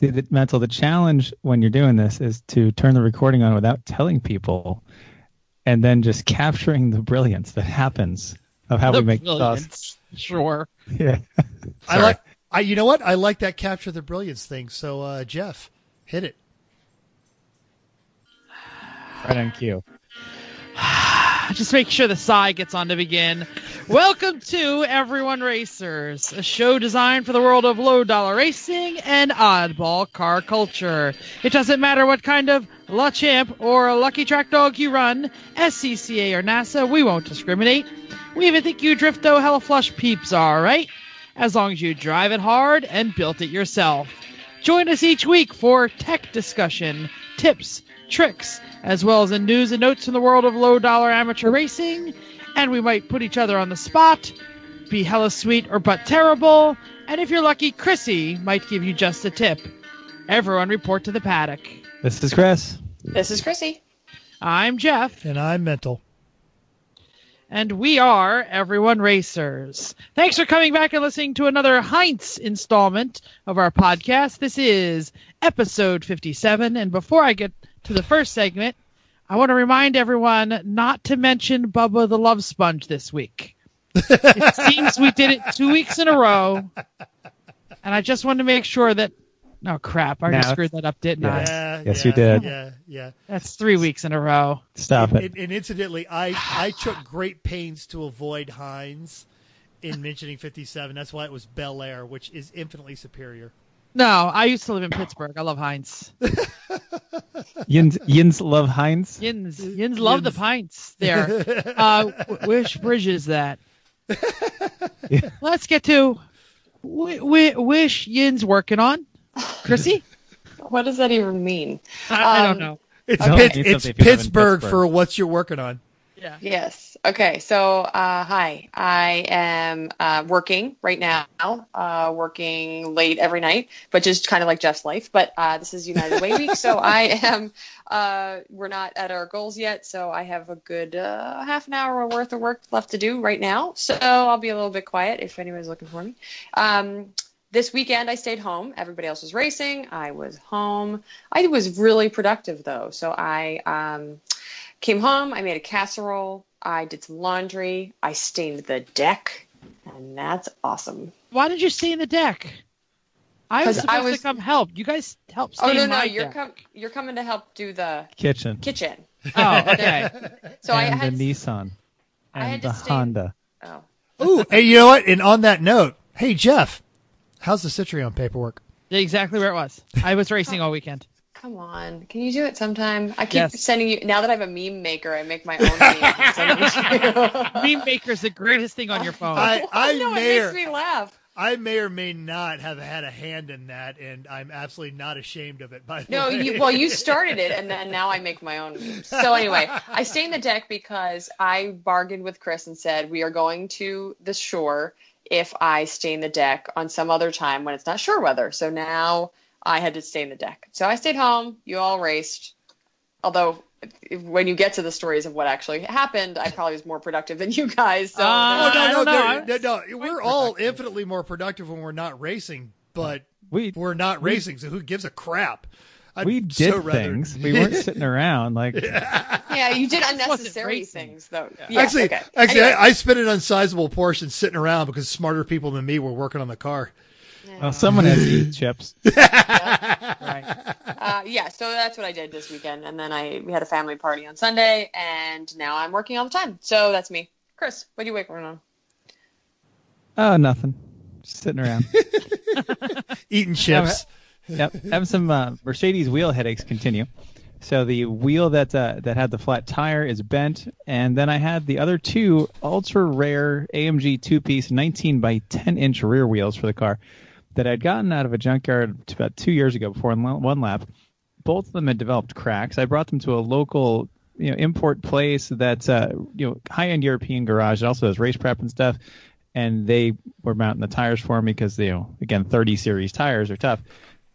the, the mental the challenge when you're doing this is to turn the recording on without telling people, and then just capturing the brilliance that happens of how The we make brilliance. sauce. Sure. Yeah. I like. I you know what? I like that capture the brilliance thing. So uh, Jeff, hit it. right on cue. Just make sure the sigh gets on to begin. Welcome to Everyone Racers, a show designed for the world of low dollar racing and oddball car culture. It doesn't matter what kind of La Champ or a Lucky Track Dog you run, SCCA or NASA, we won't discriminate. We even think you drift Drifto Hella Flush peeps are, right? As long as you drive it hard and built it yourself. Join us each week for tech discussion, tips, tricks, as well as the news and notes from the world of low dollar amateur racing. And we might put each other on the spot, be hella sweet or but terrible. And if you're lucky, Chrissy might give you just a tip. Everyone report to the paddock. This is Chris. This is Chrissy. I'm Jeff. And I'm mental. and we are Everyone Racers. Thanks for coming back and listening to another Heinz installment of our podcast. This is episode 57. And before I get to the first segment, I want to remind everyone not to mention Bubba the Love Sponge this week. it seems we did it two weeks in a row. And I just wanted to make sure that. Oh, crap. I Now just screwed that up, didn't I? Yeah. Yes, yeah, you did. Yeah. Yeah. That's three weeks in a row. Stop it. And, and incidentally, I I took great pains to avoid Heinz in mentioning 57. That's why it was Bel Air, which is infinitely superior. No, I used to live in Pittsburgh. I love Heinz. Yins, Yins love Heinz. Yins, Yins love the pints there. Uh, w- which bridge is that? Yeah. Let's get to w- w- wish Yin's working on. Chrissy? What does that even mean? I, I don't Um, know. It's Okay. Pitts, it's something if you live in Pittsburgh, Pittsburgh. for what you're working on. Yeah. Yes. Okay. So, uh, hi. I am uh, working right now, uh, working late every night, but just kind of like Jeff's life. But uh, this is United Way Week, so I am. Uh, we're not at our goals yet, so I have a good uh, half an hour worth of work left to do right now. So I'll be a little bit quiet if anyone's looking for me. Um, this weekend I stayed home. Everybody else was racing. I was home. I was really productive though. So I um, came home. I made a casserole. I did some laundry. I stained the deck, and that's awesome. Why did you stain the deck? I was supposed I was- to come help. You guys help stay Oh no no, you're deck. com- you're coming to help do the Kitchen. kitchen. Oh, okay. So I and had the to, Nissan. I had And to the stay- Honda. oh Ooh, hey, you know what? And on that note, hey Jeff, how's the Citroen paperwork? exactly where it was. I was racing all weekend. Come on, can you do it sometime? I keep Yes. sending you. Now that I have a meme maker, I make my own memes. meme maker them to you. Meme Maker's the greatest thing on your phone. I I no, may it or, makes me laugh. I may or may not have had a hand in that, and I'm absolutely not ashamed of it. By the No, way. you well, you started it, and then now I make my own. memes. So anyway, I stained the deck because I bargained with Chris and said we are going to the shore if I stain the deck on some other time when it's not shore weather. So now I had to stay in the deck. So I stayed home. You all raced, although. if- When you get to the stories of what actually happened, I probably was more productive than you guys. So Oh Uh, no, I no, don't know. no, no, no. We're all infinitely more productive when we're not racing, but We we're not racing, so who gives a crap? I'd we did so rather- things. We weren't sitting around like yeah, you did unnecessary things though. Yeah, actually, okay. actually, Anyway. I, I spent an unsizable portion sitting around because smarter people than me were working on the car. Well, someone has to eat chips. right. Uh, yeah, so that's what I did this weekend, and then I we had a family party on Sunday, and now I'm working all the time. So that's me, Chris. What do you working on? Oh, nothing. Just sitting around. Eating chips. yep. Having some uh, Mercedes wheel headaches continue. So the wheel that uh, that had the flat tire is bent, and then I had the other two ultra rare AMG two piece 19 by 10 inch rear wheels for the car that I'd gotten out of a junkyard about two years ago before one one lap. Both of them had developed cracks. I brought them to a local you know import place that's uh, you know high end European garage. It also has race prep and stuff, and they were mounting the tires for me because you know again 30 series tires are tough.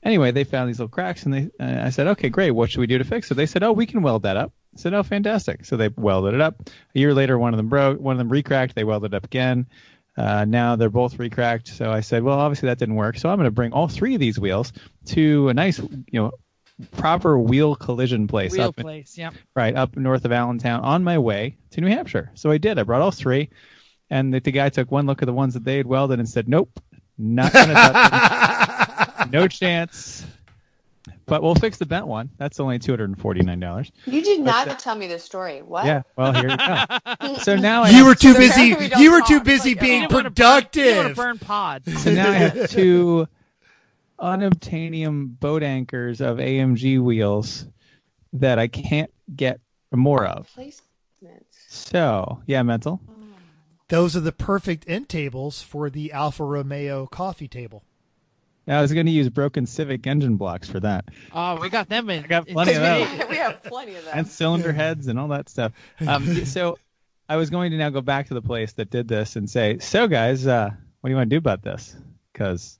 Anyway, they found these little cracks, and they I said, okay, great. What should we do to fix it? They said, oh, we can weld that up. I said, oh, fantastic. So they welded it up. A year later, one of them broke. One of them recracked. They welded it up again. Uh, now they're both recracked. So I said, well, obviously that didn't work. So I'm going to bring all three of these wheels to a nice, you know, proper wheel collision place Wheel up in- place. Yep. right up north of Allentown on my way to New Hampshire. So I did. I brought all three, and the, the guy took one look at the ones that they had welded and said, "Nope, not gonna touch them. No chance." But we'll fix the bent one. That's only two hundred and forty nine dollars. You did not that- tell me this story. What? Yeah. Well, here you go. So now You have, were too busy. apparently we don't You were too busy like, being at all. You didn't wanna burn- you didn't wanna productive. burn pods. so now I have two unobtainium boat anchors of AMG wheels that I can't get more of. Placements. So yeah, mental. Oh. Those are the perfect end tables for the Alfa Romeo coffee table. I was going to use broken Civic engine blocks for that. Oh, we got them in. I got plenty of today. those. we have plenty of that. and cylinder heads and all that stuff. Um, so I was going to now go back to the place that did this and say, so guys, uh, what do you want to do about this? Because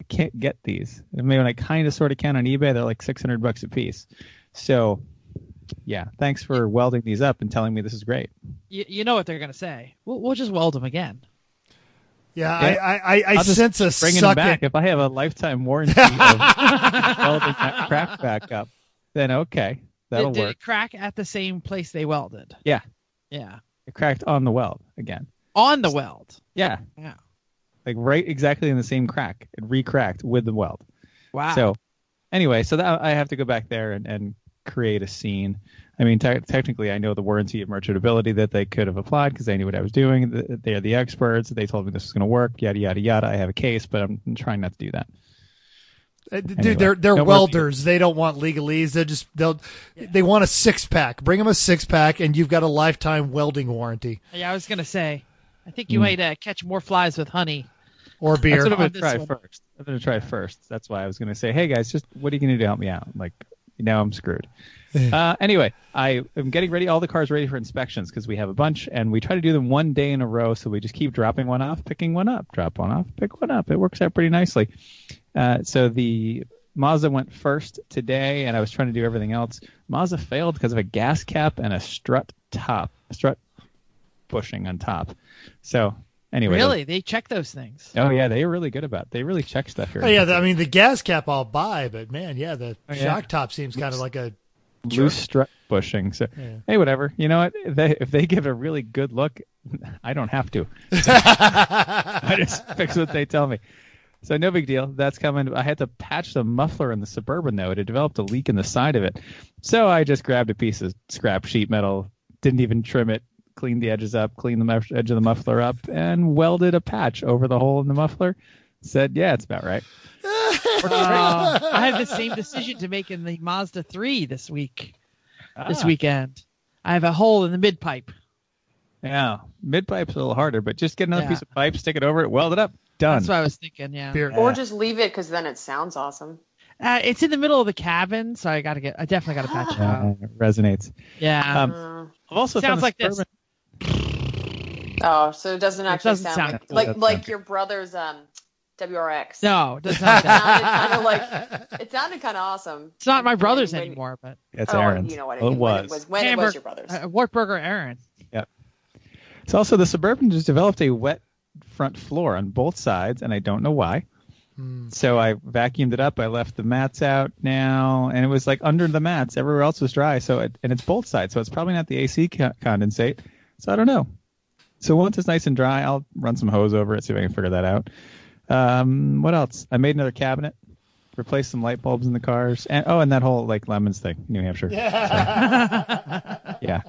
I can't get these. I mean, I kind of sort of can on eBay. They're like 600 bucks a piece. So yeah, thanks for welding these up and telling me this is great. You, you know what they're gonna say? We'll, we'll just weld them again. Yeah, Yeah. I, I, I, I I'll just sense a Bringing them back. it. If I have a lifetime warranty of welding that crap back up, then okay, that'll did, did work. it crack at the same place they welded? Yeah. Yeah. It cracked on the weld again. On the weld. Yeah, Yeah. like right exactly in the same crack. It re-cracked with the weld. Wow. So anyway, so that I have to go back there and, and create a scene. I mean, te- technically, I know the warranty of merchantability that they could have applied because they knew what I was doing. They are the experts. They told me this was going to work. Yada yada yada. I have a case, but I'm trying not to do that. Uh, Dude, Anyway, they're they're no welders. They don't want legalese. They just they'll they want a six pack. Bring them a six pack, and you've got a lifetime welding warranty yeah, I was gonna say. I think you might uh, catch more flies with honey. or That's beer. what I'm going to try one. first. I'm going to try first. That's why I was going to say, hey guys, just what are you going to do to help me out? Like now I'm screwed. Uh, anyway, I am getting ready. All the cars ready for inspections because we have a bunch, and we try to do them one day in a row. So we just keep dropping one off, picking one up, drop one off, pick one up. It works out pretty nicely. Uh, so the Mazda went first today, and I was trying to do everything else. Mazda failed because of a gas cap and a strut top, strut bushing on top. So anyway, Really? They check those things. Oh yeah, they're really good about. It. They really check stuff here. Oh yeah, the, I mean the gas cap I'll buy, but man, yeah, the Oh, yeah. shock top seems kind of like a loose strut bushing. So Yeah. hey, whatever. You know what? If they if they give a really good look, I don't have to. I just fix what they tell me. So no big deal. That's coming. I had to patch the muffler in the suburban though. It had developed a leak in the side of it. So I just grabbed a piece of scrap sheet metal, didn't even trim it, cleaned the edges up, cleaned the muff- edge of the muffler up, and welded a patch over the hole in the muffler. Said, yeah, it's about right. Uh, I have the same decision to make in the Mazda 3 this week, this Ah. weekend. I have a hole in the mid pipe. Yeah, mid pipe's a little harder, but just get another Yeah. piece of pipe, stick it over it, weld it up, done. That's what I was thinking. Yeah. beer. Or just leave it because then it sounds awesome. Uh, it's in the middle of the cabin, so I gotta get. I definitely gotta patch it Uh, out. it resonates. Yeah. Um, Uh, I've also Sounds like this. Oh, so it doesn't actually doesn't sound, sound like good. like, like your brother's um WRX. no, it doesn't It sounded kind of like it sounded kind of awesome. It's not my brother's when- anymore, but It's oh, Aaron's. You know what I Well, mean? it When was. it was when it was your brother's. uh, Wartburger Aaron. Yep. It's also the Suburban just developed a wet front floor on both sides, and I don't know why. Hmm. So I vacuumed it up. I left the mats out now, and it was like under the mats. Everywhere else was dry. So it, and it's both sides, so it's probably not the AC co- condensate. So I don't know. So once it's nice and dry, I'll run some hose over it, see if I can figure that out. Um, what else? I made another cabinet, replaced some light bulbs in the cars, and oh, and that whole like lemons thing, New Hampshire. yeah.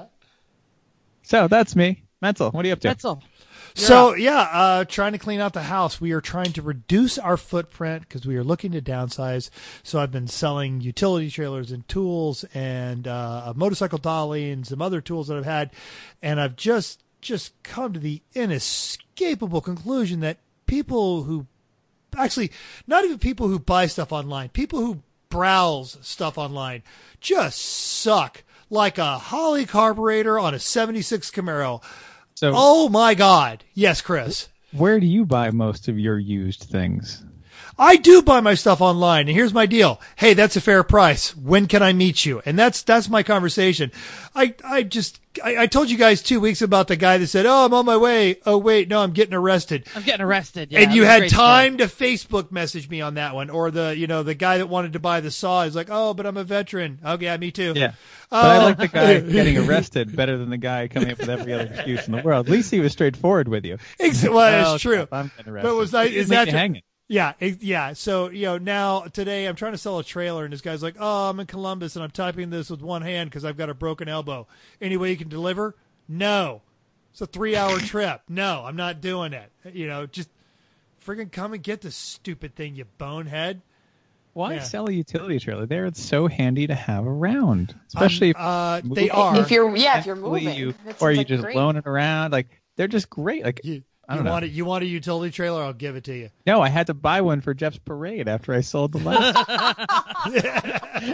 So that's me. Mental. What are you up to? Pretzel. You're So up. yeah, uh, trying to clean out the house. We are trying to reduce our footprint because we are looking to downsize. So I've been selling utility trailers and tools and uh, a motorcycle dolly and some other tools that I've had, and I've just just come to the inescapable conclusion that people who actually not even people who buy stuff online, people who browse stuff online just suck like a Holley carburetor on a 76 Camaro. So Oh my God! Yes, Chris. where do you buy most of your used things? I do buy my stuff online, and here's my deal. Hey, that's a fair price. When can I meet you? And that's that's my conversation. I I just I, I told you guys two weeks about the guy that said, "Oh, I'm on my way." Oh, wait, no, I'm getting arrested. I'm getting arrested. Yeah, and you had great story. time to Facebook message me on that one, or the you know the guy that wanted to buy the saw is like, "Oh, but I'm a veteran." Oh, yeah, me too. Yeah. Uh, but I like the guy getting arrested better than the guy coming up with every other excuse in the world. At least he was straightforward with you. Ex- well, Oh, it's true. I'm getting arrested. But was arrested. I- It is made that hanging. Yeah, it, yeah. So you know, now today I'm trying to sell a trailer, and this guy's like, "Oh, I'm in Columbus, and I'm typing this with one hand because I've got a broken elbow. Any way you can deliver? No. It's a three hour trip. No, I'm not doing it. You know, just friggin' come and get this stupid thing, you bonehead. Why Yeah. sell a utility trailer? They're so handy to have around, especially Um, uh, if they are. If you're yeah, if you're moving, you, or you like just great. loan it around. Like they're just great. Like you, I you don't know. want it? You want a utility trailer? I'll give it to you. no, I had to buy one for Jeff's parade after I sold the last.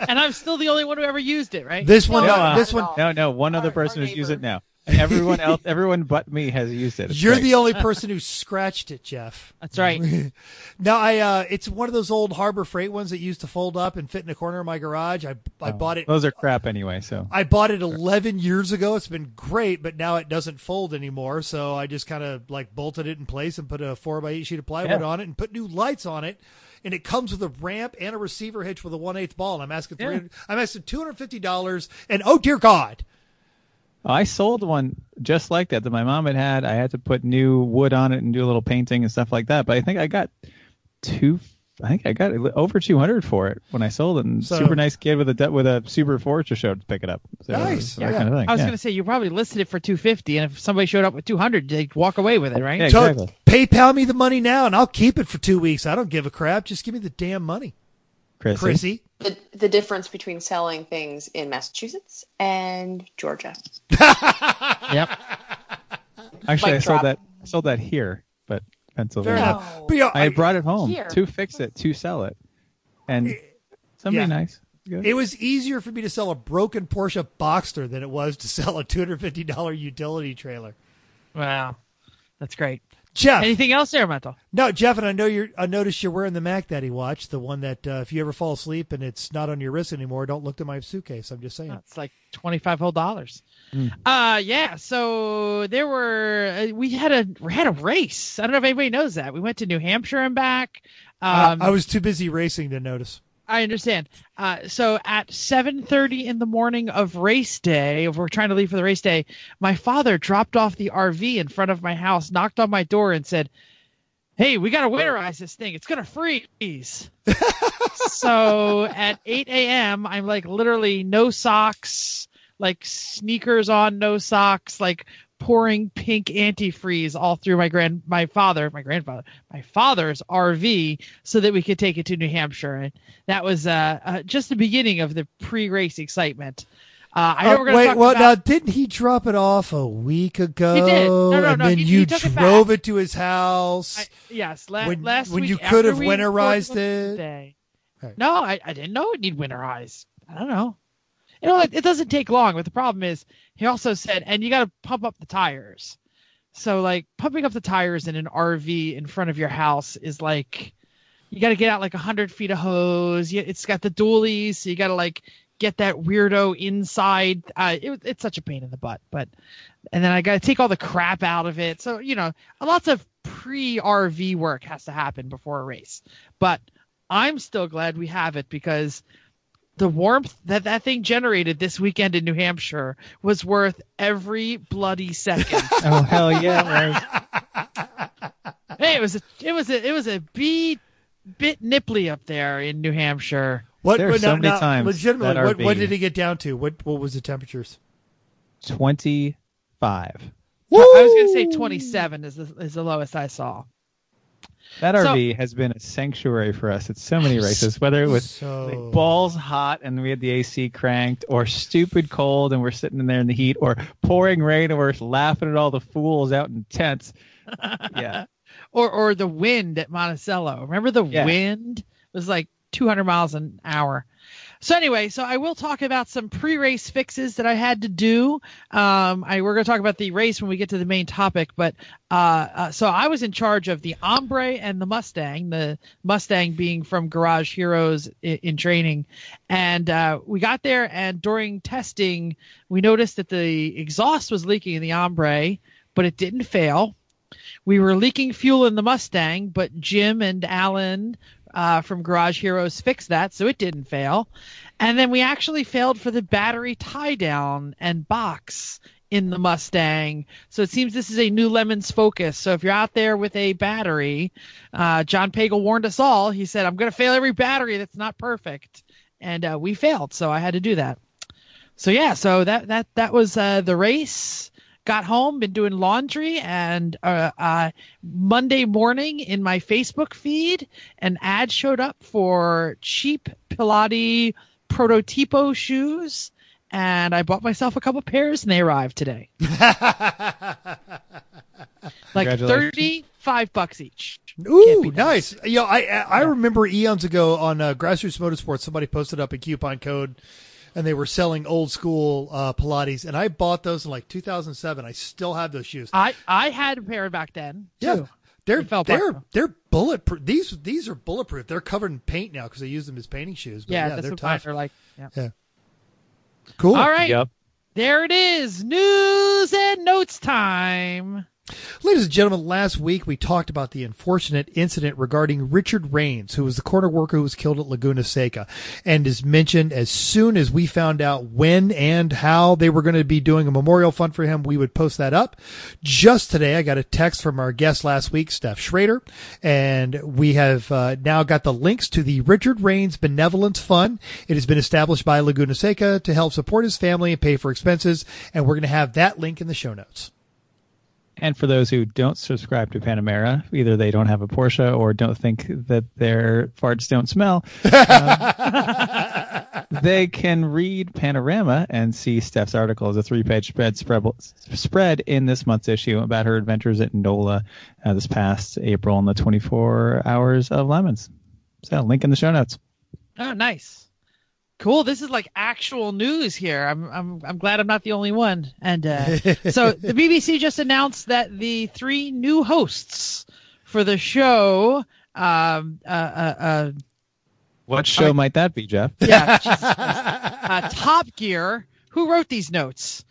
and I'm still the only one who ever used it, right? This one, No, uh, uh, this one. no, no, one other person our has used it now. And everyone else, everyone but me has used it. It's You're great. the only person who scratched it, Jeff. That's right. No, I. Uh, it's one of those old Harbor Freight ones that used to fold up and fit in the corner of my garage. I I Oh, bought it. Those are crap anyway. So I bought it 11 years ago. It's been great, but now it doesn't fold anymore. So I just kind of like bolted it in place and put a four by eight sheet of plywood Yeah. on it and put new lights on it. And it comes with a ramp and a receiver hitch with a one eighth ball. And I'm asking Yeah. I'm asking two hundred fifty dollars. And oh dear God, I sold one just like that that my mom had had. I had to put new wood on it and do a little painting and stuff like that. But I think I got two. I think I got over two hundred for it when I sold it. And So- super nice kid with a de- with a Subaru Forester showed to pick it up. So, Nice. that Yeah. kind of thing. I was yeah. going to say you probably listed it for 250, and if somebody showed up with 200, they'd walk away with it, right? Yeah, So exactly. PayPal me the money now, and I'll keep it for two weeks. I don't give a crap. Just give me the damn money, Chrissy. Chrissy. The, the difference between selling things in Massachusetts and Georgia. Yep. Actually, Mic I sold that. I sold that here, but Pennsylvania. No. But yeah, I brought it home Here. to fix it, to sell it, and somebody yeah. nice. Good. It was easier for me to sell a broken Porsche Boxster than it was to sell a two hundred fifty dollar utility trailer. Wow. That's great. Jeff, Anything else there, Mental? no, Jeff, and I know you're. I noticed you're wearing the Mac Daddy watch, the one that uh, if you ever fall asleep and it's not on your wrist anymore, don't look to my suitcase. I'm just saying. It's like 25 whole dollars. Uh yeah, so there were uh, we had a we had a race. I don't know if anybody knows that. We went to New Hampshire and back. Uh, Um, I was too busy racing to notice. I understand. Uh, so at 7:30 in the morning of race day, if we're trying to leave for the race day, my father dropped off the RV in front of my house, knocked on my door, and said, "Hey, we got to winterize this thing. It's gonna freeze." so at 8 a.m., I'm like literally no socks, like sneakers on, no socks, like pouring pink antifreeze all through my grand my father my grandfather my father's rv so that we could take it to new hampshire and that was uh, uh just the beginning of the pre-race excitement uh, I know Uh, wait, talk well, now didn't he drop it off a week ago? He did. No, no, and no, then he- you he took it drove it to his house. I, yes la- when- last when you could have winterized it. Right. no I, I didn't know it need winterized i don't know you know it, it doesn't take long but the problem is he also said and you got to pump up the tires. So like pumping up the tires in an rv in front of your house is like you got to get out like a 100 feet of hose. It's got the dualies so you got to like get that weirdo inside. Uh, it, it's such a pain in the butt but and then i got to take all the crap out of it. So you know lots of pre rv work has to happen before a race. But i'm still glad we have it because the warmth that that thing generated this weekend in new hampshire was worth every bloody second oh hell yeah! Right. hey it was a it was a it was a bee bit nipply up there in new hampshire What, There are what- so now- many now, times Legitimately, that what, what did it get down to? What what was the temperatures? Twenty-five. I was going to say 27 is the, is the lowest I saw. That So- RV has been a sanctuary for us at so many races, whether it was So like balls hot and we had the AC cranked, or stupid cold and we're sitting in there in the heat, or pouring rain and we're laughing at all the fools out in tents. Yeah, Or or the wind at Monticello. Remember the Yeah. wind? It was like 200 miles an hour. So anyway, so I will talk about some pre-race fixes that I had to do. Um, I we're going to talk about the race when we get to the main topic, but uh, uh, so I was in charge of the Ombre and the Mustang. The Mustang being from Garage Heroes in, in training, and uh, we got there and during testing, we noticed that the exhaust was leaking in the Ombre, but it didn't fail. We were leaking fuel in the Mustang, but Jim and Alan uh, from Garage Heroes fixed that, so it didn't fail. And then we actually failed for the battery tie down and box in the Mustang. So it seems this is a new Lemons focus. So if you're out there with a battery, uh, John Pagel warned us all. He said, I'm going to fail every battery that's not perfect. And uh, we failed, so I had to do that. So yeah, so that that that was uh, the race got home, been doing laundry, and uh, uh, Monday morning in my Facebook feed, an ad showed up for cheap Piloti prototipo shoes, and I bought myself a couple pairs, and they arrived today. like thirty-five bucks each. Ooh, nice. You know, I I I remember eons ago on uh, Grassroots Motorsports, somebody posted up a coupon code, and they were selling old school uh, Pilotis, and I bought those in like 2007. I still have those shoes. I I had a pair back then. Yeah, they're It they're apart. they're bulletproof. These these are bulletproof. They're covered in paint now because they use them as painting shoes. But Yeah, yeah, that's they're what mine tough. are like. Yeah. Cool. All right, Yep. there it is. News and notes time. Ladies and gentlemen, last week we talked about the unfortunate incident regarding Richard Rains, who was the corner worker who was killed at Laguna Seca, and is mentioned as soon as we found out when and how they were going to be doing a memorial fund for him, we would post that up. Just today, I got a text from our guest last week, Steph Schrader, and we have uh, now got the links to the Richard Rains Benevolence Fund. It has been established by Laguna Seca to help support his family and pay for expenses, and we're going to have that link in the show notes. And for those who don't subscribe to Panorama, either they don't have a Porsche or don't think that their farts don't smell, um, they can read Panorama and see Steph's article as a three-page spread, spread spread in this month's issue about her adventures at NOLA uh, this past April in the 24 Hours of Lemons. So, link in the show notes. Oh, nice. Cool. This is like actual news here. I'm I'm I'm glad I'm not the only one. And uh, so the BBC just announced that the three new hosts for the show. Um. Uh. Uh. uh What show I- might that be, Jeff? yeah. Uh, Top Gear. Who wrote these notes?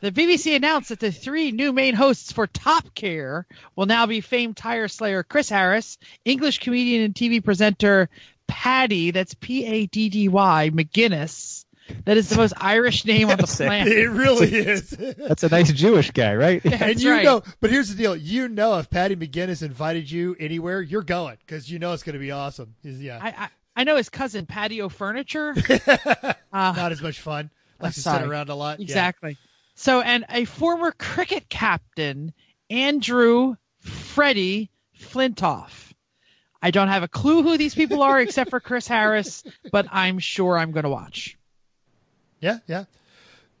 The BBC announced that the three new main hosts for Top Gear will now be famed tire slayer Chris Harris, English comedian and TV presenter Paddy, that's P A D D Y, McGuinness. That is the most Irish name on the Sick. planet. It really is. That's a nice Jewish guy, right? and you right. know, but here's the deal: you know, if Paddy McGuinness invited you anywhere, you're going because you know it's going to be awesome. He's- yeah, I, I, I know his cousin Patio Furniture. Uh, not as much fun. Likes to sit around a lot. Yeah. Exactly. So, and a former cricket captain, Andrew Freddie Flintoff. I don't have a clue who these people are except for Chris Harris, but I'm sure I'm going to watch. Yeah, yeah.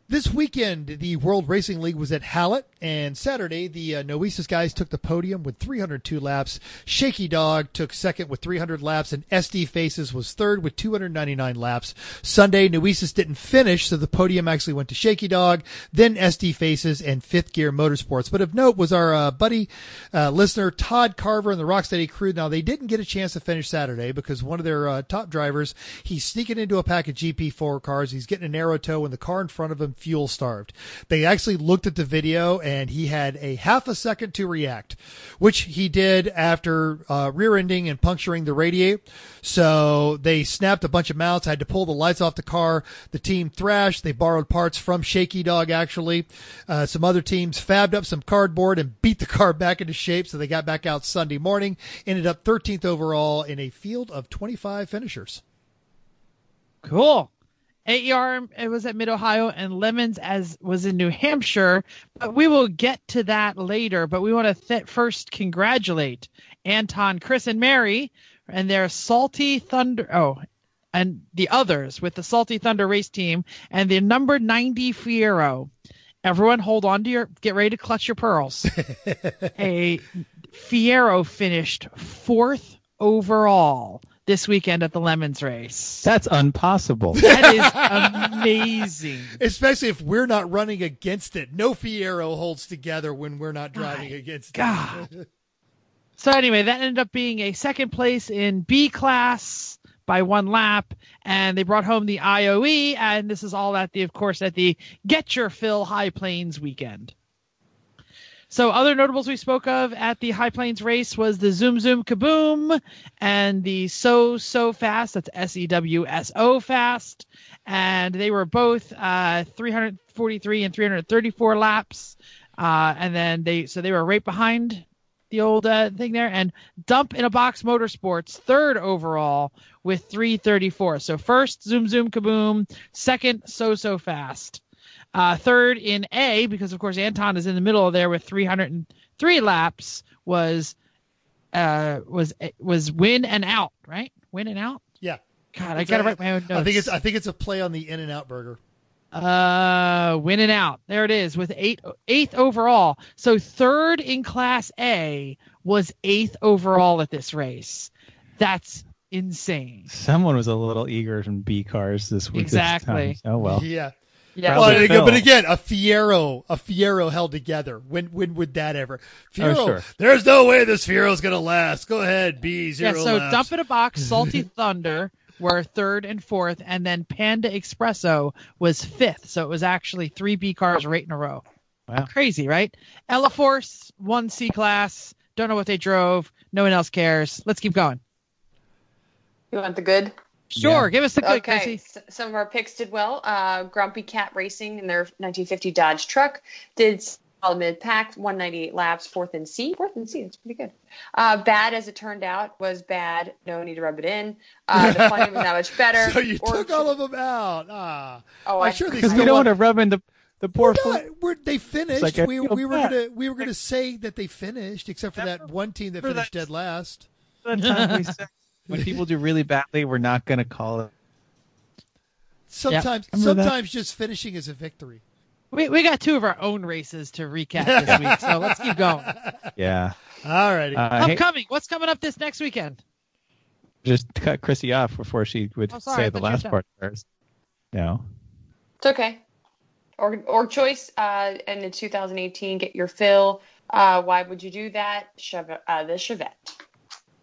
This weekend, the World Racing League was at Hallett, and Saturday, the uh, Noesis guys took the podium with 302 laps. Shaky Dog took second with 300 laps, and SD Faces was third with 299 laps. Sunday, Noesis didn't finish, so the podium actually went to Shaky Dog, then SD Faces, and Fifth Gear Motorsports. But of note was our uh, buddy, uh, listener, Todd Carver and the Rocksteady crew. Now, they didn't get a chance to finish Saturday because one of their uh, top drivers, he's sneaking into a pack of GP4 cars. He's getting a narrow toe, and the car in front of him fuel starved. They actually looked at the video, and he had a half a second to react, which he did after uh, rear-ending and puncturing the radiator. So they snapped a bunch of mounts, had to pull the lights off the car. The team thrashed. They borrowed parts from Shaky Dog, actually. Uh, some other teams fabbed up some cardboard and beat the car back into shape, so they got back out Sunday morning. Ended up 13th overall in a field of 25 finishers. Cool. AER it was at Mid Ohio and Lemons as was in New Hampshire, but we will get to that later. But we want to th- first congratulate Anton, Chris, and Mary and their Salty Thunder. Oh, and the others with the Salty Thunder race team and the number 90 Fiero. Everyone, hold on to your, get ready to clutch your pearls. A Fiero finished fourth overall. This weekend at the Lemons race. That's impossible. That is amazing. Especially if we're not running against it. No Fiero holds together when we're not driving My against God. it. So anyway, that ended up being a second place in B class by one lap, and they brought home the IOE, and this is all at the, of course, at the Get Your Fill High Plains weekend. So other notables we spoke of at the High Plains race was the Zoom Zoom Kaboom and the So So Fast. That's S E W S O Fast, and they were both uh, 343 and 334 laps. Uh, and then they so they were right behind the old uh, thing there and dump in a box motorsports third overall with 334 so first zoom zoom kaboom second so so fast uh, third in a because of course anton is in the middle of there with 303 laps was uh was was win and out right win and out Yeah. god i gotta write my own notes I think it's I think it's a play on the In and Out burger. uh, win and out. There it is with eight eighth overall. So third in Class A was eighth overall at this race. That's insane. Someone was a little eager in B cars this week. this Exactly. time. Oh well. Yeah. Yeah. Well, Phil. but again, a Fiero, a Fiero held together. When when would that ever? Oh, Fiero, Oh, sure. there's no way this Fiero's gonna last. Go ahead, B yeah. So laps. dump in a box. Salty Thunder were third and fourth, and then Panda Espresso was fifth. So it was actually three B cars right in a row. Wow. Crazy, right? Ella Force one C class. Don't know what they drove. No one else cares. Let's keep going. You want the good? Sure, Yeah. give us the good, okay. Chrissy. S- some of our picks did well. Uh, Grumpy Cat Racing in their 1950 Dodge truck did solid mid pack, 198 laps, fourth in C. Fourth in C, that's pretty good. Uh, bad as it turned out was bad. No need to rub it in. Uh, the funding was not much better. So you Or- took all of them out. Ah, Oh, I'm I- sure they Because still we don't want want to rub in the the poor. We're not. We're, they finished. like, we, we were bad. gonna we were gonna say that they finished, except for that one team that finished that- dead last. the time we said when people do really badly, we're not going to call it. Sometimes, Remember that? sometimes just finishing is a victory. We we got two of our own races to recap this week, so let's keep going. Yeah. All righty. Uh, hey, Upcoming, what's coming up this next weekend? just cut Chrissy off before she would Oh, sorry, say the last were part first. No. It's okay. Or, or choice uh, in the 2018, get your fill. Uh, why would you do that? Cheve- uh, the Chevette.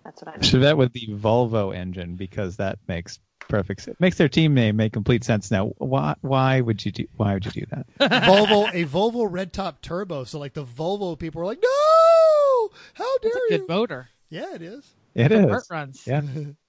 That's what I know. Chevette with the Volvo engine because that makes perfect sense. Makes their team name make complete sense now. Why why would you do why would you do that? Volvo, a Volvo red top turbo. So like the Volvo people were like, no, how dare It's a you? good motor. Yeah, it is. It Burt runs. Yeah.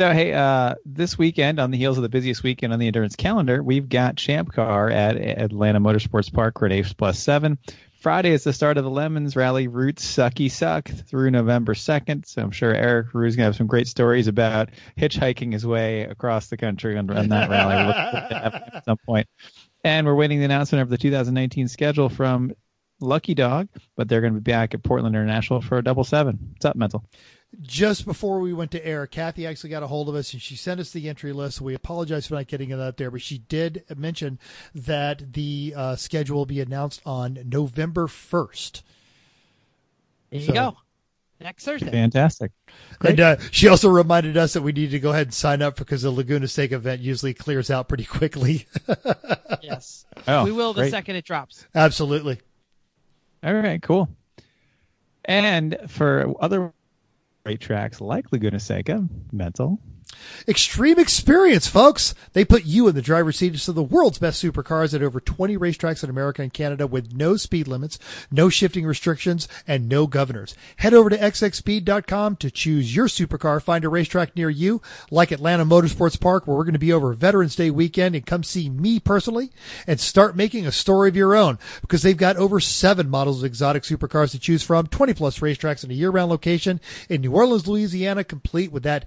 So hey, uh, this weekend on the heels of the busiest weekend on the endurance calendar, we've got Champ Car at Atlanta Motorsports Park, Grenades Plus Seven. Friday is the start of the Lemons Rally Route Sucky Suck through November 2nd. So I'm sure Eric Rood's going to have some great stories about hitchhiking his way across the country on, that rally. At some point. And we're waiting the announcement of the 2019 schedule from Lucky Dog, but they're going to be back at Portland International for a double seven. What's up, Mental? Just before we went to air, Kathy actually got a hold of us and she sent us the entry list. So we apologize for not getting it out there, but she did mention that the uh, schedule will be announced on November 1st. There you go. Next Thursday. Fantastic. Great. And uh, she also reminded us that we need to go ahead and sign up because the Laguna Seca event usually clears out pretty quickly. Yes. Oh, we will the great. second it drops. Absolutely. All right, cool. And for other great tracks like Laguna Seca, Mental, Extreme experience, folks. They put you in the driver's seat of some of the world's best supercars at over 20 racetracks in America and Canada with no speed limits, no shifting restrictions, and no governors. Head over to xxspeed.com to choose your supercar. Find a racetrack near you, like Atlanta Motorsports Park, where we're going to be over Veterans Day weekend, and come see me personally and start making a story of your own because they've got over seven models of exotic supercars to choose from, 20 plus racetracks in a year-round location in New Orleans, Louisiana, complete with that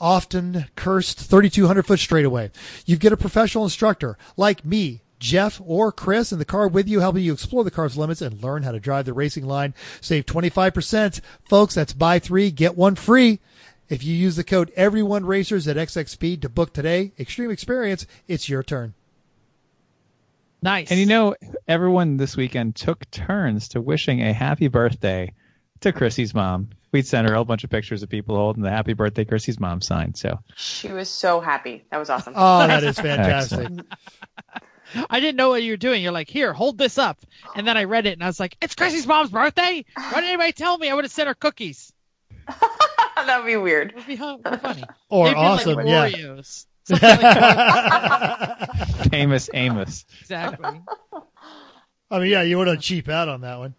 often cursed 3200 foot straightaway. You get a professional instructor like me, Jeff or Chris in the car with you, helping you explore the car's limits and learn how to drive the racing line. Save 25%. Folks, that's buy three, get one free. If you use the code everyone racers at XX Speed to book today, extreme experience, it's your turn. Nice. and you know, everyone this weekend took turns to wishing a happy birthday to Chrissy's mom. We'd send her a whole bunch of pictures of people holding the happy birthday Chrissy's mom sign. So She was so happy. That was awesome. Oh, that is fantastic. I didn't know what you were doing. You're like, here, hold this up. And then I read it and I was like, it's Chrissy's mom's birthday? Why didn't anybody tell me? I would have sent her cookies. that would be weird. It would be, hu- be funny. Or They'd be awesome, like yeah. Oreos. Something like that. famous Amos. exactly. I mean, yeah, you want to cheap out on that one.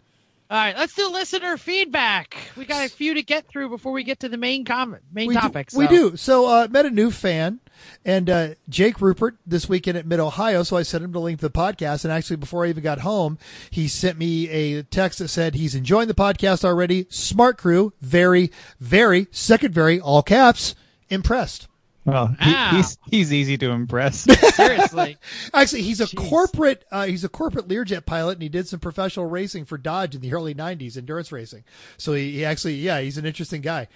All right, let's do listener feedback. We got a few to get through before we get to the main comment, main we topics. Do, we do. So, uh, met a new fan, and uh, Jake Rupert this weekend at Mid Ohio. So I sent him the link to the podcast, and actually, before I even got home, he sent me a text that said he's enjoying the podcast already. Smart crew, very, very second, very all caps, impressed. Well, he, he's he's easy to impress. Seriously. Actually, he's a Jeez. corporate uh, he's a corporate Learjet pilot, and he did some professional racing for Dodge in the early '90s, endurance racing. So he, he actually, yeah, he's an interesting guy,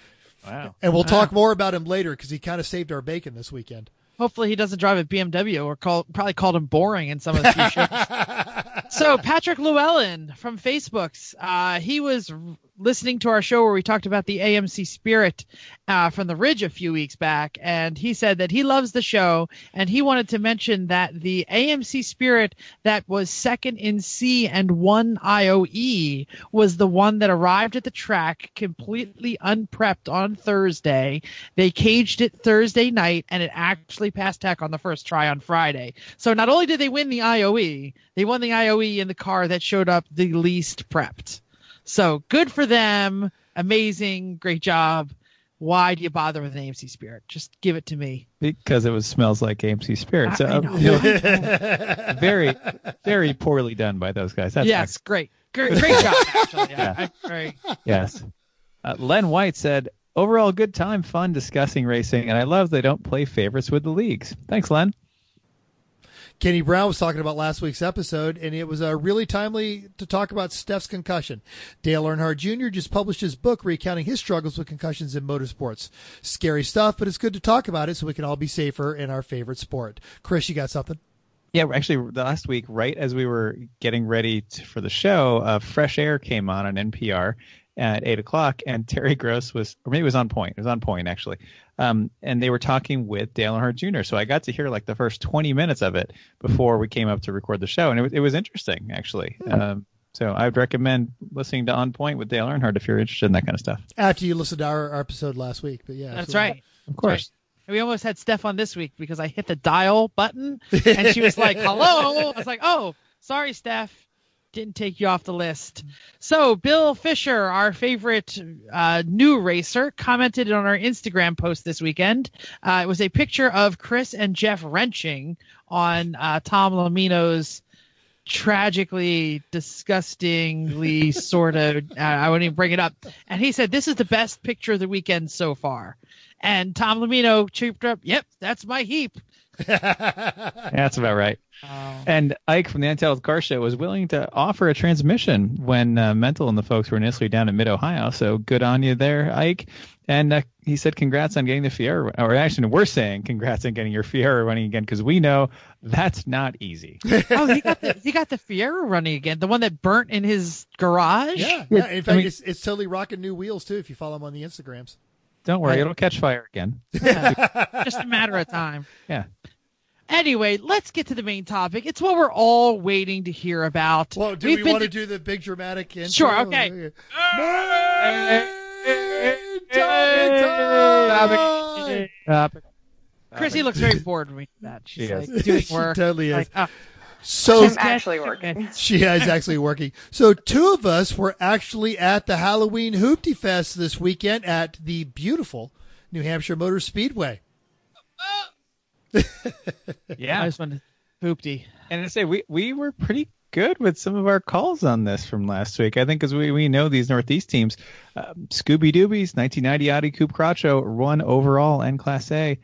wow. and we'll talk more about him later because he kind of saved our bacon this weekend. Hopefully he doesn't drive a BMW or call, probably called him boring in some of the few shows. so Patrick Llewellyn from Facebook's, uh, he was r- listening to our show where we talked about the AMC Spirit uh, from the Ridge a few weeks back, and he said that he loves the show, and he wanted to mention that the AMC Spirit that was second in C and one IOE was the one that arrived at the track completely unprepped on Thursday. They caged it Thursday night, and it actually passed tech on the first try on Friday. So not only did they win the IOE, they won the IOE in the car that showed up the least prepped. So good for them. Amazing. Great job. Why do you bother with an AMC Spirit? Just give it to me. Because it was smells like AMC Spirit. So I- I uh, know. you know, very very poorly done by those guys. That's yes, great. Great, great job, actually. Yeah, Yeah. I- Yes. Uh, Len White said, overall good time, fun discussing racing, and I love they don't play favorites with the leagues. Thanks, Len. Kenny Brown was talking about last week's episode, and it was uh, really timely to talk about Steph's concussion. Dale Earnhardt Jr. just published his book recounting his struggles with concussions in motorsports. Scary stuff, but it's good to talk about it so we can all be safer in our favorite sport. Chris, you got something? Yeah, actually, last week, right as we were getting ready to, for the show, uh, Fresh Air came on on NPR at eight o'clock, and Terry Gross was, or maybe it was on point. It was on point actually, um, and they were talking with Dale Earnhardt Jr. So I got to hear like the first twenty minutes of it before we came up to record the show, and it was it was interesting actually. Um, so I would recommend listening to On Point with Dale Earnhardt if you're interested in that kind of stuff. After you listened to our, our episode last week, but yeah, That's absolutely. right. Of course. We almost had Steph on this week because I hit the dial button and she was like, hello. I was like, oh, sorry, Steph. Didn't take you off the list. So, Bill Fisher, our favorite uh, new racer, commented on our Instagram post this weekend. Uh, it was a picture of Chris and Jeff wrenching on uh, Tom Lamino's tragically, disgustingly sort of. Uh, I won't even bring it up. And he said, This is the best picture of the weekend so far. And Tom Lamino cheaped up, Yep, that's my heap. Yeah, that's about right. And Ike from the Untitled Car Show was willing to offer a transmission when uh, Mental and the folks were initially down in Mid Ohio. So good on you there, Ike. And uh, he said, "Congrats on getting the Fiero." Or actually, we're saying, "Congrats on getting your Fiero running again," because we know that's not easy. oh, he got the he got the Fiero running again, the one that burnt in his garage. Yeah, yeah. In fact, mean- it's, it's totally rocking new wheels too. If you follow him on the Instagrams. Don't worry, it'll catch fire again. just a matter of time. Yeah. Anyway, let's get to the main topic. It's what we're all waiting to hear about. Well, do We've we want to do the big dramatic intro? Sure, okay. Main topic time! Chrissy looks very bored when we do that. She's She like is. doing She work. totally is. Like, oh, So I'm actually working. She is actually working. So two of us were actually at the Halloween Hoopty Fest this weekend at the beautiful New Hampshire Motor Speedway. I Yeah. just wanted hoopty. And I say we we were pretty good with some of our calls on this from last week. I think because we, we know these Northeast teams. Um, Scooby Doobies, 1990 Audi Coupe Crotcho, won overall and Class A.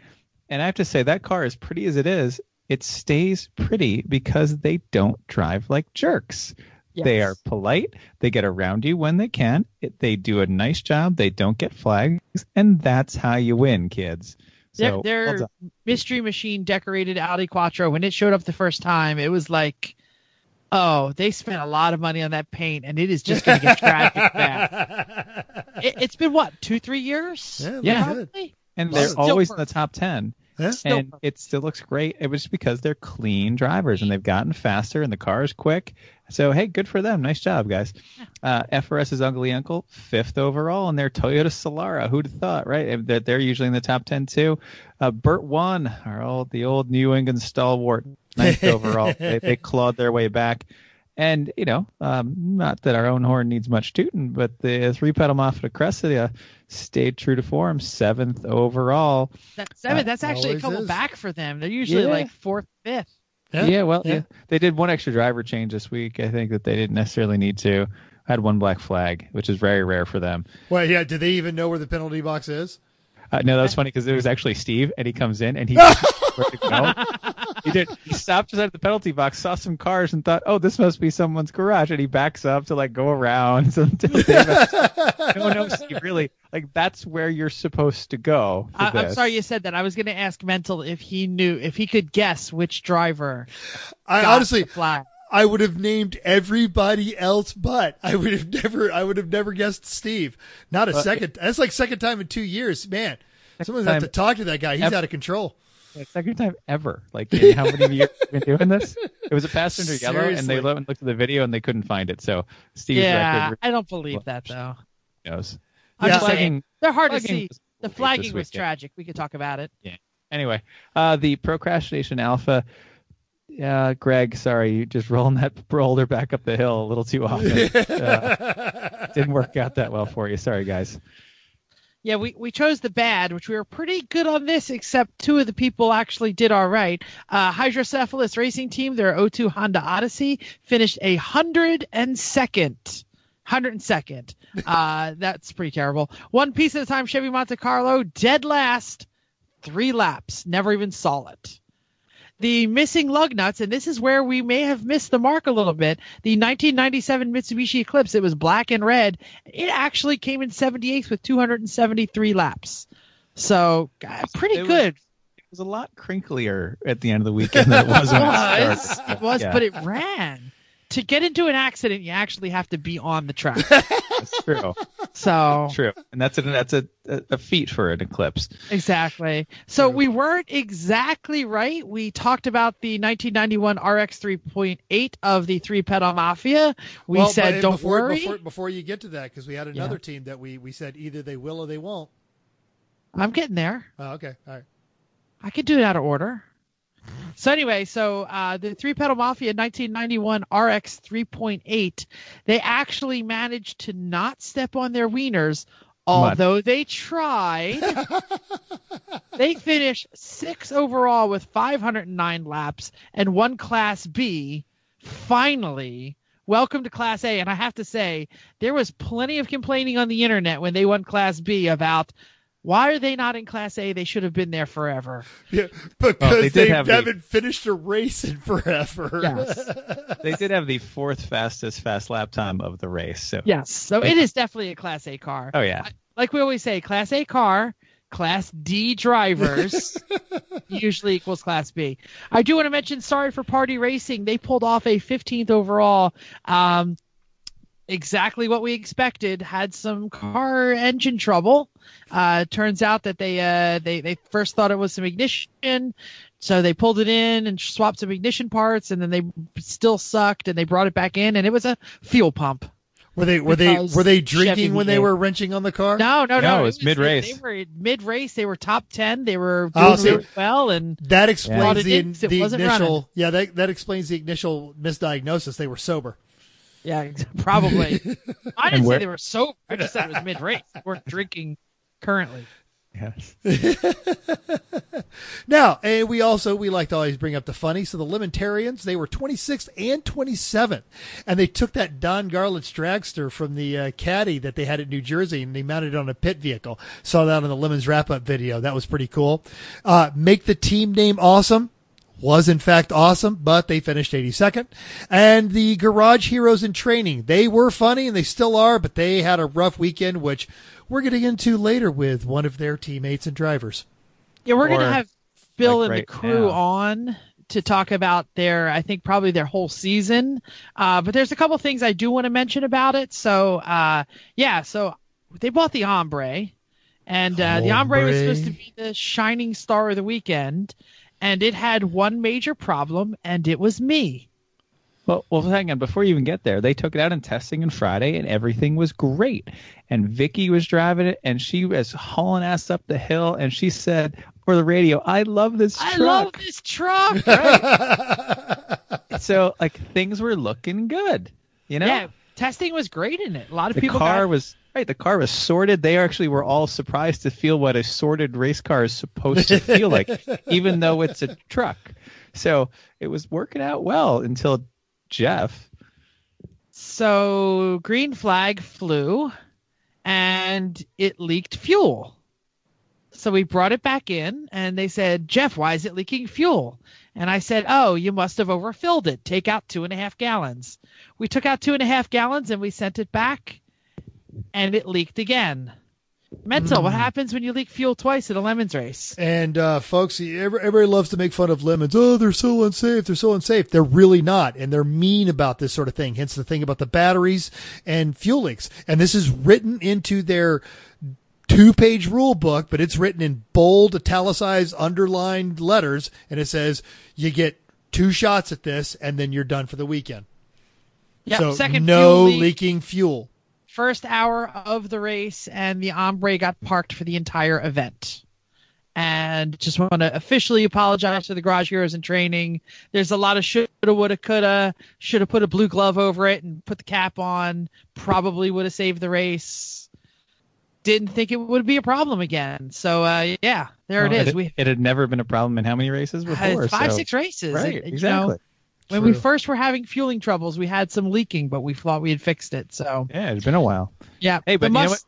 And I have to say that car, as pretty as it is, it stays pretty because they don't drive like jerks. They are polite. They get around you when they can. It, they do a nice job. They don't get flags, and that's how you win, kids. So Their, well their done. mystery machine decorated Audi Quattro when it showed up the first time, it was like Oh, they spent a lot of money on that paint, and it is just going to get tragic bad. It, it's been what two, three years? Yeah, Yeah. and they're still always in the top ten. Yeah. And works. it still looks great. It was because they're clean drivers and they've gotten faster and the car is quick. So hey, good for them. Nice job, guys. Uh, FRS's Ugly Uncle, fifth overall, and their Toyota Solara. Who'd have thought, right? That They're, they're usually in the top ten too. Uh, Burt One, our old the old New England stalwart, ninth overall. They, they clawed their way back. And you know, um, not that our own horn needs much tooting, but the three pedal Mafia Cressida stayed true to form, seventh overall. That seven. Uh, that's actually a couple is. back for them. They're usually Yeah. like fourth, fifth. Yeah, well, yeah. yeah. They did one extra driver change this week. I think that they didn't necessarily need to. I Had one black flag, which is very rare for them. Well, yeah. Do they even know where the penalty box is? Uh, no, that was funny because it was actually Steve, and he comes in and he where to go. He did. He stopped just at the penalty box, saw some cars, and thought, "Oh, this must be someone's garage." And he backs up to like go around. So David, no, no, Steve, really, like that's where you're supposed to go. I, I'm sorry you said that. I was going to ask Mental if he knew if he could guess which driver. I got honestly, the flag. I would have named everybody else, but I would have never, I would have never guessed Steve. Not a second. That's like second time in two years, man. Someone's have time to talk to that guy. He's ever. out of control. Like, second time ever. Like in how many years have been doing this? It was a passenger yellow, and Seriously. they lo- looked at the video and they couldn't find it. So Steve's Yeah, record I don't believe that though. knows. I'm Yeah. saying they're hard to see. The flagging was tragic. We could talk about it. Yeah. Anyway, uh, the procrastination alpha. Yeah, Greg, sorry, you just rolling that roller back up the hill a little too often. Uh, didn't work out that well for you. Sorry, guys. Yeah, we, we chose the bad, which we were pretty good on this, except two of the people actually did all right. Uh, Hydrocephalus Racing Team, their O2 Honda Odyssey, finished a hundred and second. Hundred and second. Uh, that's pretty terrible. One piece at a time, Chevy Monte Carlo, dead last, three laps, never even saw it. The missing lug nuts, and this is where we may have missed the mark a little bit. The 1997 Mitsubishi Eclipse, it was black and red. It actually came in 78th with 273 laps. So, uh, pretty It was- good. It was a lot crinklier at the end of the weekend than it was it was, it was, Yeah, but it ran. To get into an accident, you actually have to be on the track. that's true. So True, and that's a that's a, a a feat for an eclipse. exactly. So True. we weren't exactly right. We talked about the 1991 RX 3.8 of the three pedal mafia. We Well, said, "Don't before, worry." Before, before you get to that, because we had another team that we, we said either they will or they won't. I'm getting there. Oh, okay. All right. I could do it out of order. So anyway, so uh, the Three Pedal Mafia 1991 RX 3.8, they actually managed to not step on their wieners, although they tried. they finished six overall with 509 laps and one Class B. Finally, welcome to Class A. And I have to say, there was plenty of complaining on the internet when they won Class B about. Why are they not in Class A? They should have been there forever. Yeah, Well, because they they, did have the- haven't finished a race in forever. Yes. They did have the fourth fastest fast lap time of the race. So Yes. So it is definitely a Class A car. oh yeah, Like we always say, Class A car, Class D drivers usually equals Class B. I do want to mention, sorry for Party Racing. They pulled off a 15th overall. Um, exactly what we expected. Had some car engine trouble. Uh, turns out that they uh, they they first thought it was some ignition, so they pulled it in and swapped some ignition parts, and then they still sucked, and they brought it back in, and it was a fuel pump. Were they were they were they Chevy drinking when they were wrenching on the car? No, no, no. No, it was mid-race. They were mid race. They were top ten. They were doing Oh, see- really well, and That Brought explains it the, in 'cause it the wasn't initial. running. Yeah, that that explains the initial misdiagnosis. They were sober. Yeah, probably. I didn't say they were sober. I just said it was mid race. They weren't drinking currently. yes. Now, and we also we like to always bring up the funny. So the Limentarians, they were 26th and 27th, and they took that Don Garlits dragster from the uh, caddy that they had at New Jersey, and they mounted it on a pit vehicle. Saw that on the Lemons wrap up video. That was pretty cool. Uh, make the team name awesome. Was in fact awesome, but they finished 82nd. And the Garage Heroes in Training, they were funny and they still are, but they had a rough weekend, which we're getting into later with one of their teammates and drivers. Yeah, we're gonna have Bill like, and right the crew now. on to talk about their, I think probably their whole season. Uh, but there's a couple things I do want to mention about it. So, uh, yeah, so they bought the Ombre, and uh, the Ombre was supposed to be the shining star of the weekend, and it had one major problem, and it was me. Well, well, hang on. Before you even get there, they took it out in testing on Friday, and everything was great. And Vicky was driving it, and she was hauling ass up the hill, and she said for the radio, "I love this truck. I love this truck. so like things were looking good, you know. Yeah, testing was great in it. A lot of the people car got, was right. The car was sorted. They actually were all surprised to feel what a sorted race car is supposed to feel like, even though it's a truck. So it was working out well until Jeff. So green flag flew and it leaked fuel. So we brought it back in and they said, Jeff, why is it leaking fuel? And I said, Oh, you must have overfilled it. Take out two and a half gallons. We took out two and a half gallons and we sent it back and it leaked again. Mental, what happens when you leak fuel twice at a lemons race? And uh, folks, everybody loves to make fun of lemons. Oh, they're so unsafe. They're so unsafe. They're really not, and they're mean about this sort of thing. Hence the thing about the batteries and fuel leaks. And this is written into their two-page rule book, but it's written in bold, italicized, underlined letters, and it says you get two shots at this, and then you're done for the weekend. Yeah, so second no fuel leak. leaking fuel. First hour of the race, and the Ombre got parked for the entire event. And just want to officially apologize to the Garage Heroes in training. There's a lot of shoulda, woulda, coulda. Should have put a blue glove over it and put the cap on. Probably would have saved the race. Didn't think it would be a problem again. So uh, yeah, there Well, it is. It, we it had never been a problem in how many races before? five, so- six races. Right, And, you know, when we first were having fueling troubles, we had some leaking, but we thought we had fixed it. So Yeah, it's been a while. yeah. Hey, but you know what?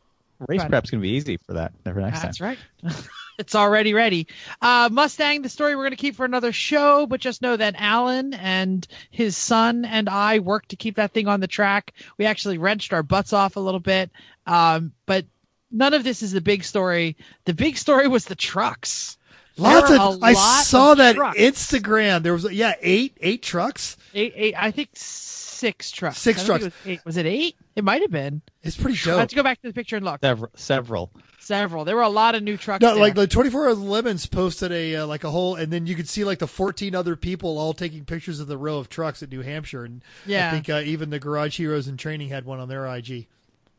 Race prep's gonna be easy for that. Never next That's time. right. it's already ready. Uh, Mustang, the story we're going to keep for another show, but just know that Alan and his son and I worked to keep that thing on the track. We actually wrenched our butts off a little bit, um, but none of this is the big story. The big story was the trucks. Lots of. I lot saw of that trucks. Instagram. There was yeah eight eight trucks. Eight, eight, I think six trucks. Six I don't think trucks. it Was, eight. was it eight? It might have been. It's pretty I have dope. to go back to the picture and look. Several. Several. Several. There were a lot of new trucks. No, there. like the 24 Hours Lemons posted a uh, like a whole, and then you could see like the 14 other people all taking pictures of the row of trucks at New Hampshire, and Yeah. I think uh, even the Garage Heroes in Training had one on their IG.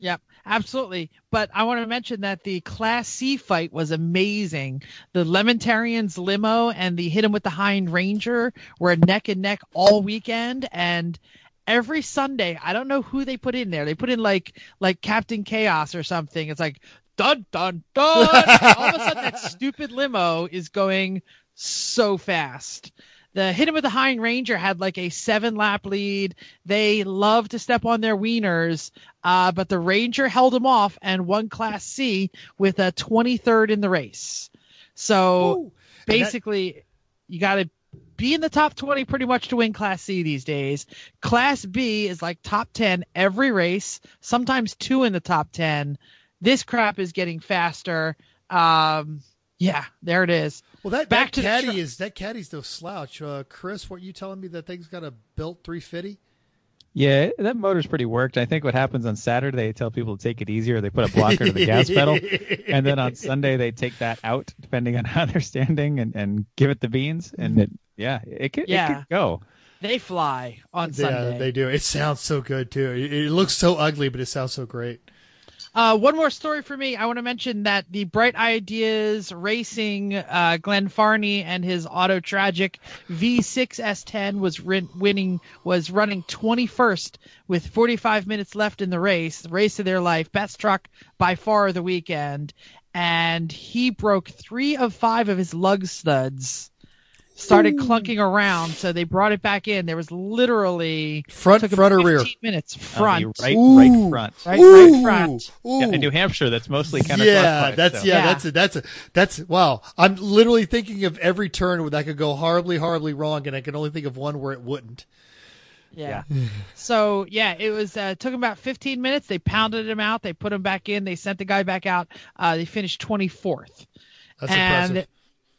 Yep, absolutely. But I want to mention that the Class C fight was amazing. The Lemontarians limo and the Hit 'em with the Hind Ranger were neck and neck all weekend, and every Sunday, I don't know who they put in there. They put in like like Captain Chaos or something. It's like dun dun dun. All of a sudden, that stupid limo is going so fast. The hit 'em with the Hind Ranger had like a seven lap lead. They love to step on their wieners, uh, but the Ranger held him off and won Class C with a 23rd in the race. So Ooh. And that- basically, you got to be in the top 20 pretty much to win Class C these days. Class B is like top 10 every race, sometimes two in the top 10. This crap is getting faster. Um, yeah, there it is. Well, that Back that to the caddy truck. is that caddy's no slouch. Uh, Chris, what you telling me that thing's got a built 350? Yeah, that motor's pretty worked. I think what happens on Saturday, they tell people to take it easier. They put a blocker to the gas pedal, and then on Sunday they take that out, depending on how they're standing, and, and give it the beans. And it, yeah, it could, it Yeah. could go. They fly on Yeah, Sunday. they do. It sounds so good too. It, it looks so ugly, but it sounds so great. Uh, one more story for me. I want to mention that the Bright Ideas Racing uh, Glenn Farney and his Auto Tragic V6 S10 was rin- winning was running 21st with 45 minutes left in the race, the race of their life, best truck by far of the weekend, and he broke three of five of his lug studs. Started clunking around, so they brought it back in. There was literally Front, took front, or rear? minutes front, the right, Ooh. right front. right, Ooh, right front. ooh. Yeah, in New Hampshire, that's mostly counterclockwise. Yeah, that's so. yeah, Yeah. that's a, that's a, that's wow. I'm literally thinking of every turn where that could go horribly, horribly wrong, and I can only think of one where it wouldn't. Yeah. so yeah, it was uh, took 'em about 15 minutes. They pounded him out. They put him back in. They sent the guy back out. Uh, they finished 24th. That's and impressive.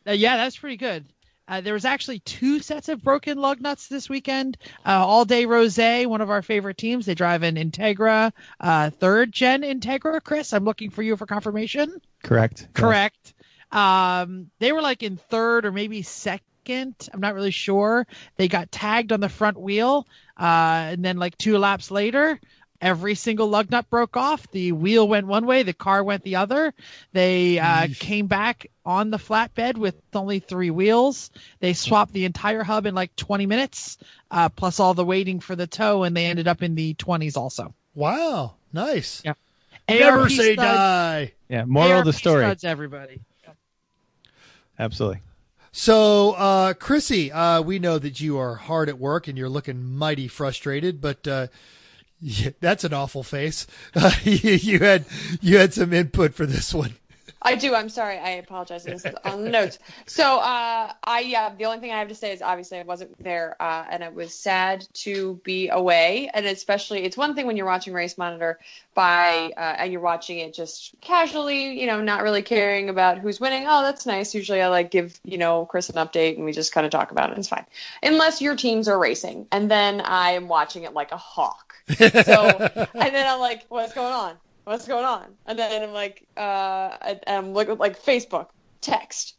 uh, yeah, that's pretty good. Uh, there was actually two sets of broken lug nuts this weekend. Uh, All Day Rose, one of our favorite teams, they drive an Integra, uh, third gen Integra. Chris, I'm looking for you for confirmation. Correct. Correct. Um, they were like in third or maybe second. I'm not really sure. They got tagged on the front wheel, uh, and then like two laps later, every single lug nut broke off. The wheel went one way, the car went the other. They uh, came back on the flatbed with only three wheels. They swapped the entire hub in like 20 minutes, uh, plus all the waiting for the tow, and they ended up in the 20s also. Wow, nice. Yeah. Never ARP say studs- die. Yeah. Moral of the story. studs, everybody. Absolutely. So, uh, Chrissy, uh, we know that you are hard at work and you're looking mighty frustrated, but uh, yeah, that's an awful face. Uh, you, you had you had some input for this one. I do. I'm sorry. I apologize. This is on the notes. So, uh, I yeah. The only thing I have to say is obviously I wasn't there, uh, and it was sad to be away. And especially, it's one thing when you're watching Race Monitor by uh, and you're watching it just casually, you know, not really caring about who's winning. Oh, that's nice. Usually, I like give you know Chris an update, and we just kind of talk about it. It's fine, unless your teams are racing, and then I am watching it like a hawk. So, and then I'm like, what's going on? What's going on? And then I'm like, uh, I- I'm looking like Facebook, text,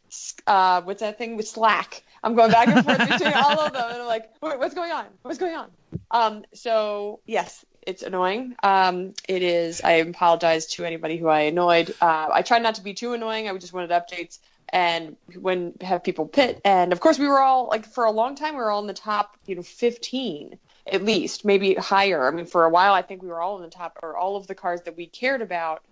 uh, what's that thing with Slack? I'm going back and forth between all of them, and I'm like, "What- what's going on? What's going on? Um, so yes, it's annoying. Um, it is. I apologize to anybody who I annoyed. Uh, I tried not to be too annoying. I just wanted updates and when have people pit. And of course, we were all like for a long time, we were all in the top, you know, 15 at least, maybe higher. I mean, for a while, I think we were all in the top, or all of the cars that we cared about.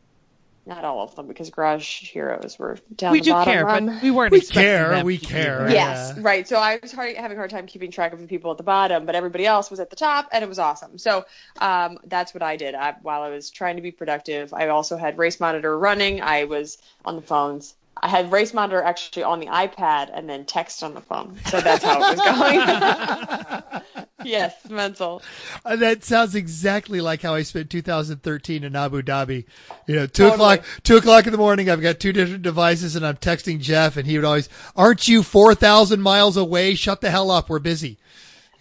Not all of them, because Garage Heroes were down we the do bottom care, run. but we weren't We care, them we care. Yes, Yeah. right. So I was hard, having a hard time keeping track of the people at the bottom, but everybody else was at the top, and it was awesome. So um, that's what I did. I, while I was trying to be productive, I also had Race Monitor running. I was on the phones. I had Race Monitor actually on the iPad and then text on the phone. So that's how it was going. yes, mental. Uh, that sounds exactly like how I spent 2013 in Abu Dhabi. You know, two Totally. o'clock, two o'clock in the morning. I've got two different devices, and I'm texting Jeff, and he would always, "Aren't you 4,000 miles away? Shut the hell up. We're busy."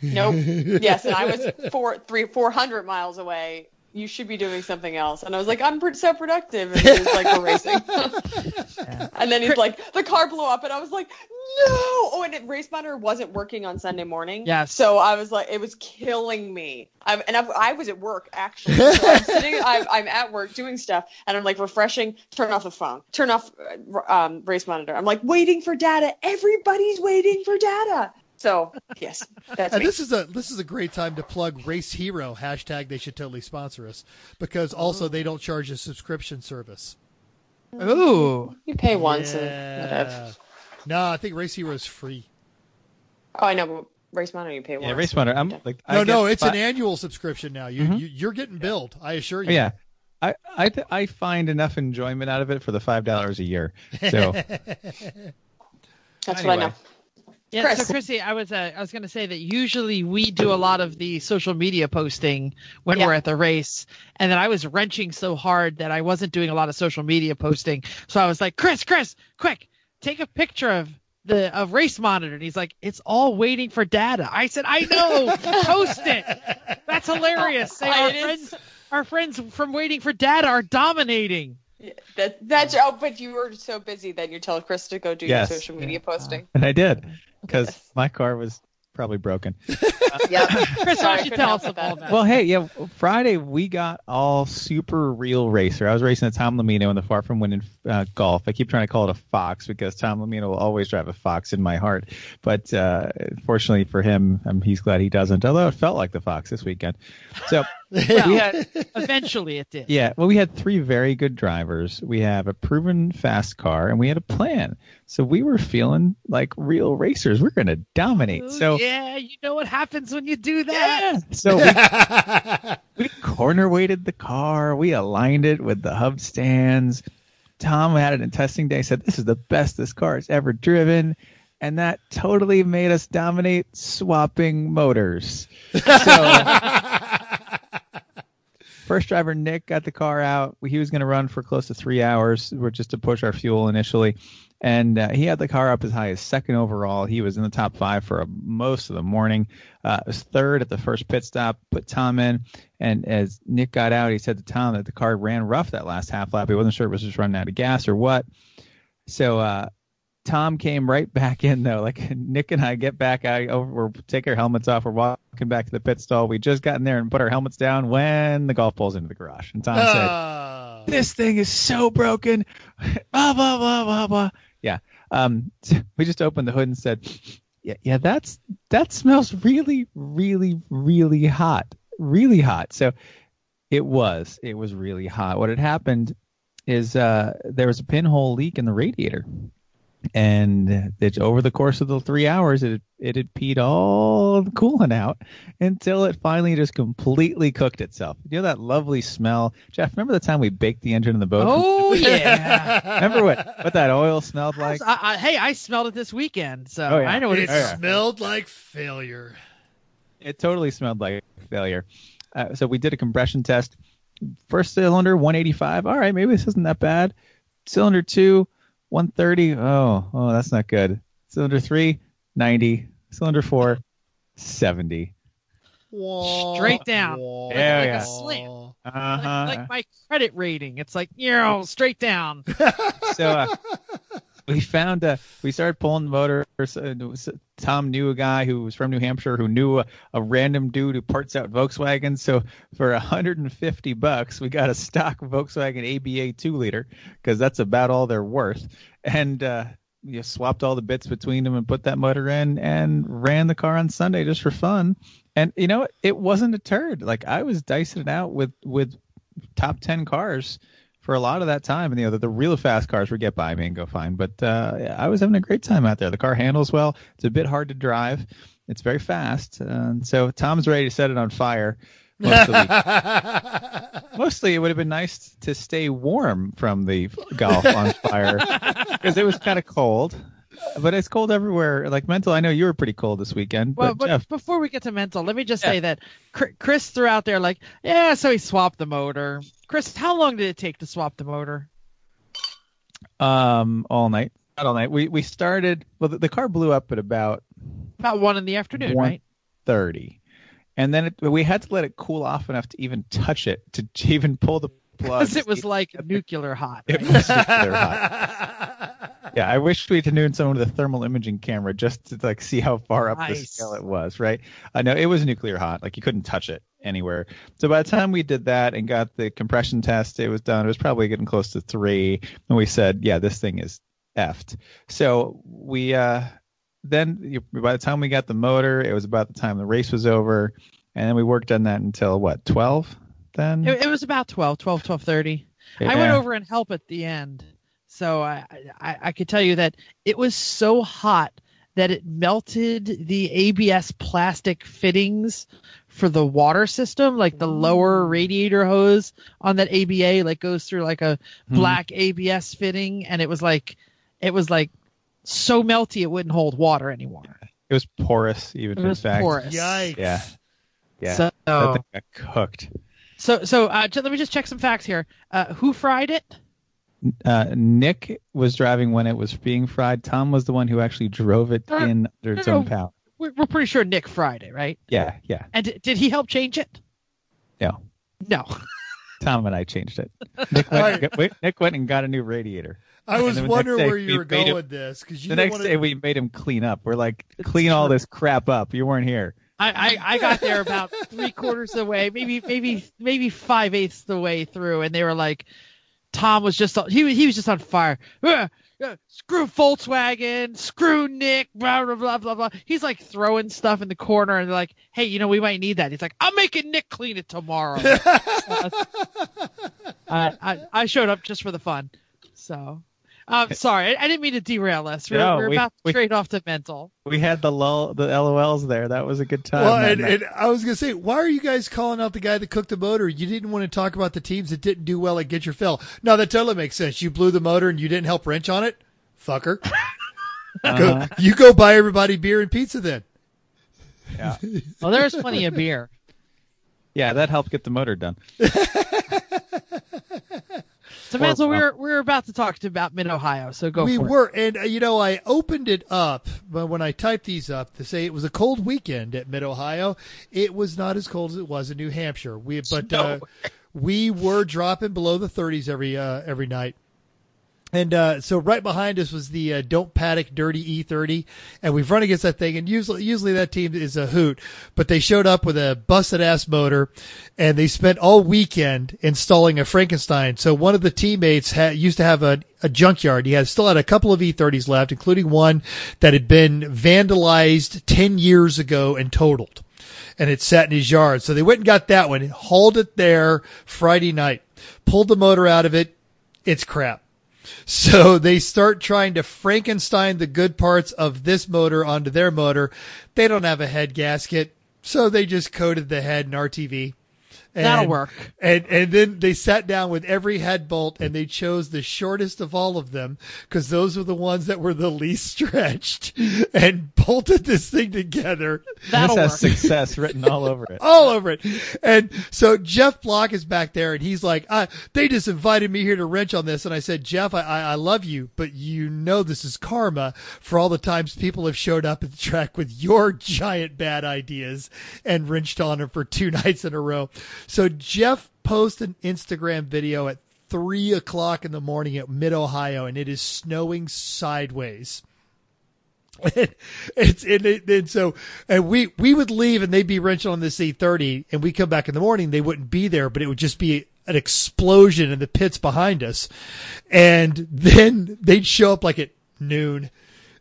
Nope. yes, and I was four, three, four hundred miles away. You should be doing something else. And I was like, I'm so productive. And he was like, we're racing. and then he's like, the car blew up. And I was like, no. Oh, and it, Race Monitor wasn't working on Sunday morning. Yes. So I was like, it was killing me. I'm, and I, I was at work, actually. So I'm sitting, I, I'm at work doing stuff. And I'm like refreshing, turn off the phone, turn off uh, um, Race Monitor. I'm like waiting for data. Everybody's waiting for data. So, yes, that's And me. this is a this is a great time to plug Race Hero hashtag. They should totally sponsor us because also they don't charge a subscription service. Ooh. You pay once and Yeah. No, I think Race Hero is free. Oh, I know, but Race Monitor you pay once. Yeah, Race Monitor. I'm like No, get no, it's an annual subscription now. You, mm-hmm. you you're getting billed. I assure you. Yeah, I I th- I find enough enjoyment out of it for the five dollars a year. So That's what I Anyway. know. Yeah, Chris. so Chrissy, I was uh, I was going to say that usually we do a lot of the social media posting when Yeah. we're at the race, and then I was wrenching so hard that I wasn't doing a lot of social media posting. So I was like, Chris, Chris, quick, take a picture of the of race monitor, and he's like, it's all waiting for data. I said, I know, post it. That's hilarious. Say our friends, our friends from waiting for data are dominating. Yeah, That, that's oh, but you were so busy that you told Chris to go do Yes. your social media posting. and I did because Yes. my car was probably broken. Yep. Chris, why Sorry, I don't you tell us with all that. that? Well, hey, yeah, Friday we got all super real racer. I was racing a Tom Lamino in the far from winning uh, golf. I keep trying to call it a Fox because Tom Lamino will always drive a Fox in my heart. But uh, fortunately for him, um, he's glad he doesn't. Although it felt like the Fox this weekend. So Well, we had eventually it did. yeah, well, we had three very good drivers. We have a proven fast car, and we had a plan. So we were feeling like real racers. We're going to dominate. Ooh, so yeah, you know what happens when you do that. yeah. So we, we corner weighted the car. We aligned it with the hub stands. Tom had it in testing day. Said this is the best this car has ever driven, and that totally made us dominate swapping motors. So. First driver Nick got the car out. He was going to run for close to three hours, or just to push our fuel initially. And uh, he had the car up as high as second overall. He was in the top five for uh, most of the morning. Uh, was third at the first pit stop, put Tom in, and as Nick got out, he said to Tom that the car ran rough that last half lap. He wasn't sure it was just running out of gas or what. So uh, Tom came right back in though. Like Nick and I get back out, over, we're take our helmets off, we're walking back to the pit stall. We just got in there and put our helmets down when the golf ball's into the garage, and Tom said, Ah. "This thing is so broken." blah blah blah blah blah. Yeah. Um. We just opened the hood and said, "Yeah, yeah, that's that smells really, really, really hot, really hot." So it was. It was really hot. What had happened is uh, there was a pinhole leak in the radiator and it, over the course of the three hours it it had peed all the coolant out until it finally just completely cooked itself. You know that lovely smell, Jeff? Remember the time we baked the engine in the boat? Oh yeah. remember what what that oil smelled like? I, I, hey, I smelled it this weekend, so Oh, yeah. I know what It it's. Yeah. smelled like failure. It totally smelled like failure. Uh, so we did a compression test. First cylinder 185. All right, maybe this isn't that bad. Cylinder two 130. Oh, oh, that's not good. Cylinder three 90. Cylinder four 70. Straight down. Wah, Yeah, like yeah. a slam. Uh-huh. Like, like my credit rating, it's like you know, straight down. so uh, we found uh, we started pulling the motor. Uh, Tom knew a guy who was from New Hampshire who knew a, a random dude who parts out Volkswagen. So for 150 bucks, we got a stock Volkswagen ABA two liter because that's about all they're worth. And uh, you swapped all the bits between them and put that motor in and ran the car on Sunday just for fun. And you know, it wasn't a turd. Like I was dicing it out with with top 10 cars for a lot of that time. And you know, the, the real fast cars would get by me and go fine. But uh, I was having a great time out there. The car handles well. It's a bit hard to drive. It's very fast. Uh, and so Tom's ready to set it on fire. Most of the week. Mostly, it would have been nice to stay warm from the golf on fire because it was kind of cold. But it's cold everywhere. Like mental, I know you were pretty cold this weekend. Well, but, but Jeff, before we get to mental, let me just Yeah. say that Chris threw out there like, yeah, so he swapped the motor. Chris, how long did it take to swap the motor? um, all night, not all night. We we started. Well, the, the car blew up at about About one in the afternoon, right? 30 and then it, we had to let it cool off enough to even touch it to, to even pull the plug Because it was like nuclear hot. It was nuclear hot. yeah i wish we'd known someone with a thermal imaging camera just to like see how far up the scale it was right i know it was nuclear hot like you couldn't touch it anywhere so by the time we did that and got the compression test it was done it was probably getting close to three and we said yeah this thing is effed so we uh then you, by the time we got the motor, it was about the time the race was over, and then we worked on that until what twelve? Then It, it was about 12, 12, 12.30. I went over and helped at the end. So I, I, I could tell you that it was so hot that it melted the ABS plastic fittings for the water system, like the lower radiator hose on that ABA, like goes through like a Hmm. black ABS fitting, and it was like, it was like so melty it wouldn't hold water anymore. It was porous, even It in was fact. porous. Yikes. Yeah, yeah. So, That thing got cooked. so, so uh, let me just check some facts here. Uh, who fried it? Uh, Nick was driving when it was being fried. Tom was the one who actually drove it Uh, in under its no, own no. power. We're, we're pretty sure Nick fried it, right? Yeah, yeah. And d- did he help change it? No, No. Tom and I changed it. Nick went, and got- wait, Nick went and got a new radiator. I was And then the next wondering day where we you were going it- with this because you The next wanna- day we made him clean up. We're like, clean all this crap up. You weren't here. I, I, I got there about three quarters of the way, maybe maybe maybe five eighths the way through, and they were like, Tom was just he was he was just on fire. "Ugh, uh, screw Volkswagen, screw Nick, blah blah blah blah blah. He's like throwing stuff in the corner, and they're like, hey, you know, we might need that. He's like, I'm making Nick clean it tomorrow. I, I I showed up just for the fun, so. Um, sorry, I, I didn't mean to derail us. We're, No, we're we- about to we- trade off to mental. We had the lull, the LOLs there. That was a good time. Well, and, and I was gonna say, why are you guys calling out the guy that cooked the motor? You didn't want to talk about the teams that didn't do well at Get Your Fill. No, that totally makes sense. You blew the motor and you didn't help wrench on it, fucker. Uh-huh. Go, you go buy everybody beer and pizza then. yeah. Well, there's plenty of beer. Yeah, that helped get the motor done. So Mansell, we were we were about to talk to about Mid Ohio, so go. we were, and uh, you know, I opened it up, but when I typed these up to say it was a cold weekend at Mid Ohio, it was not as cold as it was in New Hampshire. We, but uh, we were dropping below the 30s every uh, every night. And uh, so right behind us was the uh, Don't Paddock Dirty E30, and we've run against that thing. And usually, usually that team is a hoot, but they showed up with a busted ass motor, and they spent all weekend installing a Frankenstein. So one of the teammates used to have a, a junkyard. He had still had a couple of E30s left, including one that had been vandalized ten years ago and totaled, and it sat in his yard. So they went and got that one, hauled it there Friday night, pulled the motor out of it. It's crap. So they start trying to Frankenstein the good parts of this motor onto their motor. They don't have a head gasket, so they just coated the head in RTV. And, That'll work. And and then they sat down with every head bolt and they chose the shortest of all of them because those were the ones that were the least stretched and bolted this thing together That'll this work. has success written all over it. all over it. And so Jeff Bloch is back there and he's like, uh, they just invited me here to wrench on this. And I said, Jeff, I, I, I love you, but you know, this is karma for all the times people have showed up at the track with your giant bad ideas and wrenched on them for two nights in a row. So Jeff posted an Instagram video at three o'clock in the morning at mid Ohio and it is snowing sideways. And it's and, it, and so and we we would leave and they'd be wrenching on this E30 and we come back in the morning they wouldn't be there but it would just be an explosion in the pits behind us and then they'd show up like at noon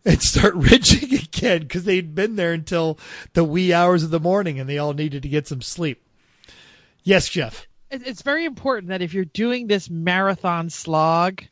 and start wrenching again because they'd been there until the wee hours of the morning and they all needed to get some sleep. Yes, Jeff. It's very important that if you're doing this marathon slog,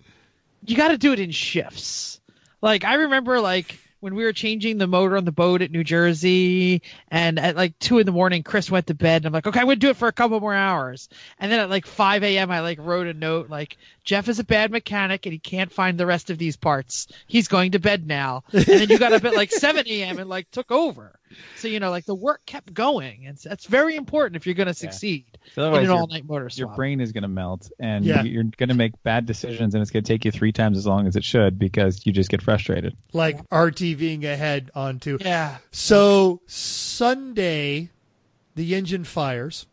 you got to do it in shifts. Like I remember, like when we were changing the motor on the boat at New Jersey, and at like two in the morning, Chris went to bed, and I'm like, okay, I'm gonna do it for a couple more hours. And then at like 5 a.m., I like wrote a note like, Jeff is a bad mechanic and he can't find the rest of these parts. He's going to bed now. And then you got up at like 7 a.m. and like took over. So you know, like the work kept going, and that's very important if you're gonna succeed So in an your, all-night motor your brain is going to melt, and Yeah. you- you're going to make bad decisions, and it's going to take you three times as long as it should because you just get frustrated. Like RTVing ahead onto Yeah. So Sunday, the engine fires.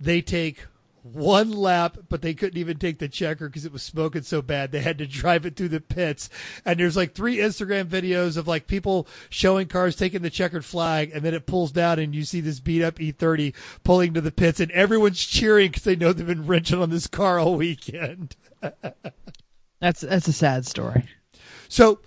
They take one lap, but they couldn't even take the checker because it was smoking so bad. They had to drive it through the pits. And there's like three Instagram videos of like people showing cars taking the checkered flag, and then it pulls down, and you see this beat up E30 pulling to the pits, and everyone's cheering because they know they've been wrenching on this car all weekend. That's that's a sad story. So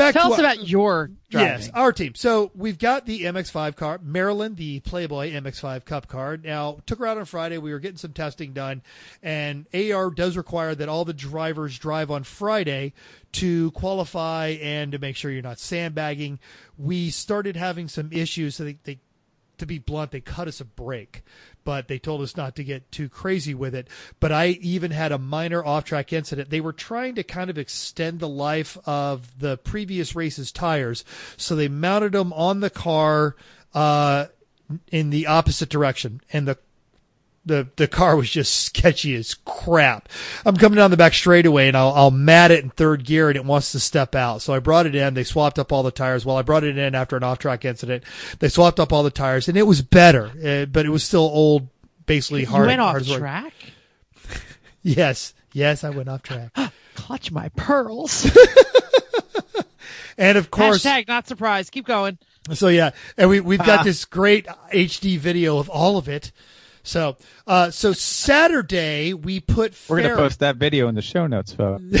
back Tell us our- about your driving. Yes, our team. So we've got the MX5 car, Marilyn, the Playboy MX5 Cup car. Now, took her out on Friday. We were getting some testing done, and AR does require that all the drivers drive on Friday to qualify and to make sure you're not sandbagging. We started having some issues, so they, they to be blunt, they cut us a break, but they told us not to get too crazy with it. But I even had a minor off track incident. They were trying to kind of extend the life of the previous race's tires. So they mounted them on the car, uh, in the opposite direction. And the the the car was just sketchy as crap. I'm coming down the back straightaway and I'll I'll mat it in third gear and it wants to step out. So I brought it in. They swapped up all the tires. Well, I brought it in after an off track incident. They swapped up all the tires and it was better, uh, but it was still old, basically You hard. went off work. track. Yes, yes, I went off track. Clutch my pearls. And of course, Hashtag not surprised. Keep going. So yeah, and we we've got Ah. this great HD video of all of it. So uh so Saturday we put We're going to post that video in the show notes, folks.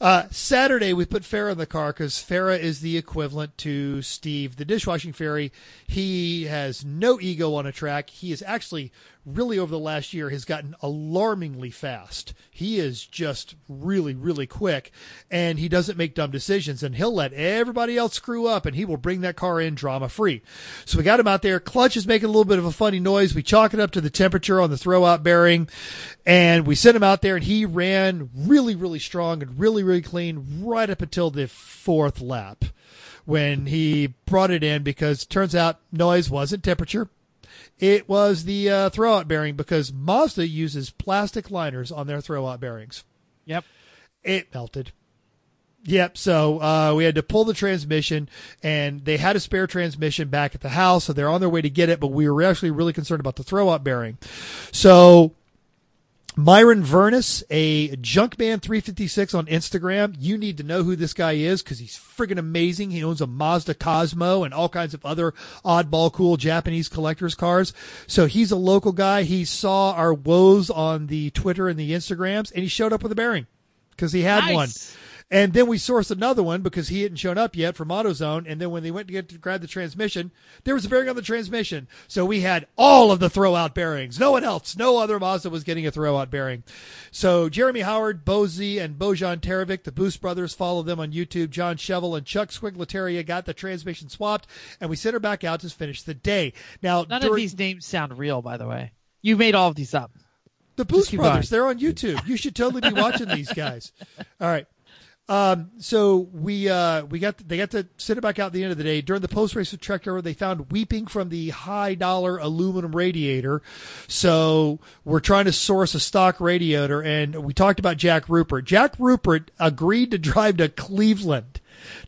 uh Saturday we put Farah in the car because Farah is the equivalent to Steve, the dishwashing fairy. He has no ego on a track. He is actually really over the last year has gotten alarmingly fast. He is just really, really quick and he doesn't make dumb decisions and he'll let everybody else screw up and he will bring that car in drama free. So we got him out there. Clutch is making a little bit of a funny noise. We chalk it up to the temperature on the throwout bearing and we sent him out there and he ran really, really strong and really, really clean right up until the fourth lap when he brought it in because turns out noise wasn't temperature It was the uh, throwout bearing because Mazda uses plastic liners on their throwout bearings. Yep. It melted. Yep. So uh, we had to pull the transmission, and they had a spare transmission back at the house, so they're on their way to get it. But we were actually really concerned about the throwout bearing. So Myron Vernis, a Junkman 356 on Instagram. You need to know who this guy is because he's friggin' amazing. He owns a Mazda Cosmo and all kinds of other oddball cool Japanese collectors cars. So he's a local guy. He saw our woes on the Twitter and the Instagrams and he showed up with a bearing because he had Nice. one. And then we sourced another one because he hadn't shown up yet from AutoZone. And then when they went to get to grab the transmission, there was a bearing on the transmission. So we had all of the throwout bearings. No one else, no other Mazda was getting a throwout bearing. So Jeremy Howard, Bozy, and Bojan Terevic, the Boost brothers, follow them on YouTube. John Shovel and Chuck Squiglataria got the transmission swapped, and we sent her back out to finish the day. Now, None during- of these names sound real, by the way. You made all of these up. The Boost Brothers, they're on YouTube. You should totally be watching these guys. All right. Um, so we uh, we got they got to send it back out at the end of the day. During the post race with Trek they found weeping from the high dollar aluminum radiator. So we're trying to source a stock radiator, and we talked about Jack Rupert. Jack Rupert agreed to drive to Cleveland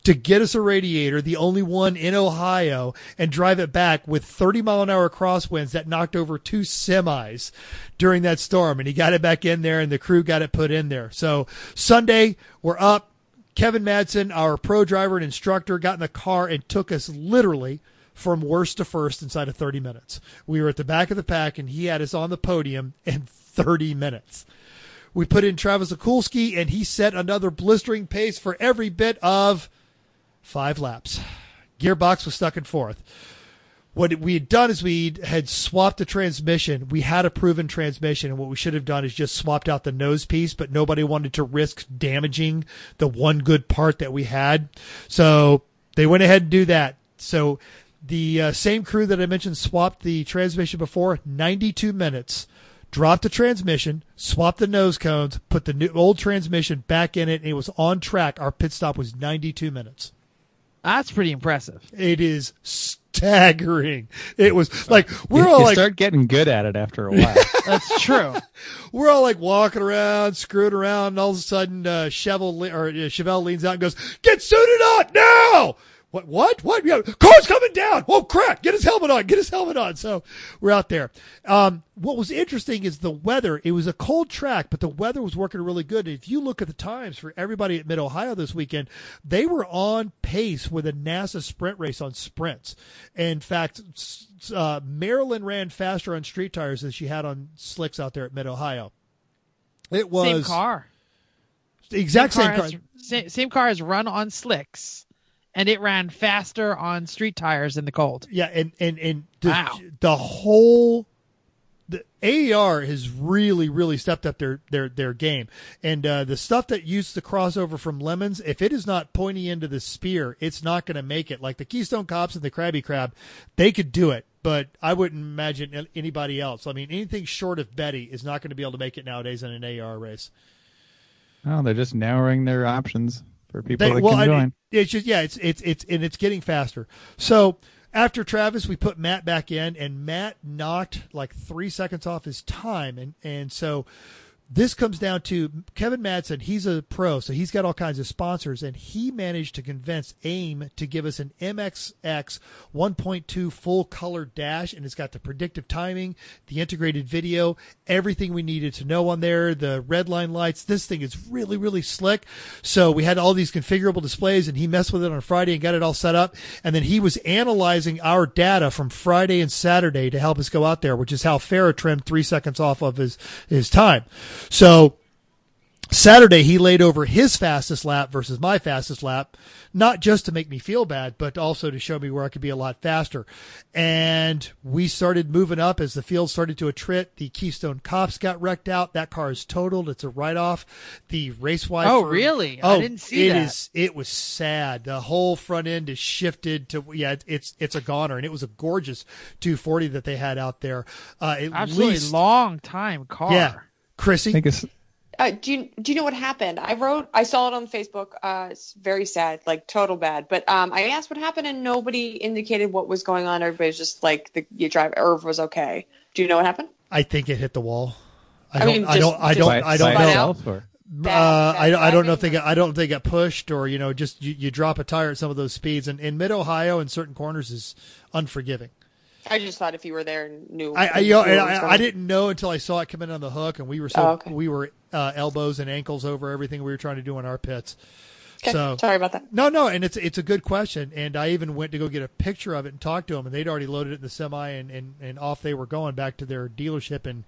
to get us a radiator, the only one in Ohio, and drive it back with 30 mile an hour crosswinds that knocked over two semis during that storm. And he got it back in there, and the crew got it put in there. So Sunday, we're up. Kevin Madsen, our pro driver and instructor, got in the car and took us literally from worst to first inside of 30 minutes. We were at the back of the pack, and he had us on the podium in 30 minutes. We put in Travis Okulski, and he set another blistering pace for every bit of five laps. Gearbox was stuck in fourth. What we had done is we had swapped the transmission. We had a proven transmission, and what we should have done is just swapped out the nose piece, but nobody wanted to risk damaging the one good part that we had. So they went ahead and do that. So the uh, same crew that I mentioned swapped the transmission before, 92 minutes dropped the transmission, swapped the nose cones, put the new old transmission back in it, and it was on track. Our pit stop was 92 minutes. That's pretty impressive. It is staggering. It was like we're you all you like start getting good at it after a while. That's true. we're all like walking around, screwing around, and all of a sudden, uh, Chevel le- or uh, Chevelle leans out and goes, "Get suited up now!" What? What? What? Yeah, car's coming down. Oh crap! Get his helmet on. Get his helmet on. So we're out there. Um, what was interesting is the weather. It was a cold track, but the weather was working really good. If you look at the times for everybody at Mid Ohio this weekend, they were on pace with a NASA sprint race on sprints. In fact, uh, Marilyn ran faster on street tires than she had on slicks out there at Mid Ohio. It was Same car. the exact same car. has, same, same car has run on slicks, and it ran faster on street tires in the cold. Yeah, and and and the, Wow. the whole the AER has really really stepped up their their their game, and uh, the stuff that used the crossover from Lemons, if it is not pointing into the spear, it's not going to make it. Like the Keystone Cops and the Krabby Crab, they could do it, but I wouldn't imagine anybody else. I mean, anything short of Betty is not going to be able to make it nowadays in an AR race. oh, they're just narrowing their options for people They- well, join. it's just yeah, it's it's it's and it's getting faster. So after Travis, we put Matt back in, and Matt knocked like three seconds off his time, and and so this comes down to Kevin Madsen. He's a pro, so he's got all kinds of sponsors, and he managed to convince AIM to give us an MXS 1.2 full color dash, and it's got the predictive timing, the integrated video, everything we needed to know on there, the red line lights. This thing is really, really slick. So we had all these configurable displays, and he messed with it on Friday and got it all set up. And then he was analyzing our data from Friday and Saturday to help us go out there, which is how Farah trimmed three seconds off of his his time. So Saturday he laid over his fastest lap versus my fastest lap, not just to make me feel bad, but also to show me where I could be a lot faster. And we started moving up as the field started to attrit. The Keystone Cops got wrecked out. That car is totaled. It's a write off. The race wide. Oh, really? I didn't see it that. is- It was sad. The whole front end is shifted to yeah. It's it's a goner, and it was a gorgeous 240 that they had out there. Uh, Absolutely least long time car. yeah, Chrissy. I think it's uh, do you do you know what happened? I wrote, I saw it on Facebook. Uh, it's very sad, like total bad. But um, I asked what happened, and nobody indicated what was going on. Everybody's just like the you drive Irv was okay. Do you know what happened? I think it hit the wall. I I don't. mean, I don't. just- I don't. By- I don't know. or- Bad- uh, bad I, I don't know if they driving? got I don't know if they got pushed or you know just you, you drop a tire at some of those speeds and in mid Ohio in certain corners is unforgiving. I just thought if you were there and knew. I I, you know, and I, I didn't know until I saw it come in on the hook and we were so Oh, okay. we were uh, elbows and ankles over everything we were trying to do in our pits. Okay, So sorry about that. no, no, and it's it's a good question, and I even went to go get a picture of it and talk to them, and they'd already loaded it in the semi, and, and, and off they were going back to their dealership in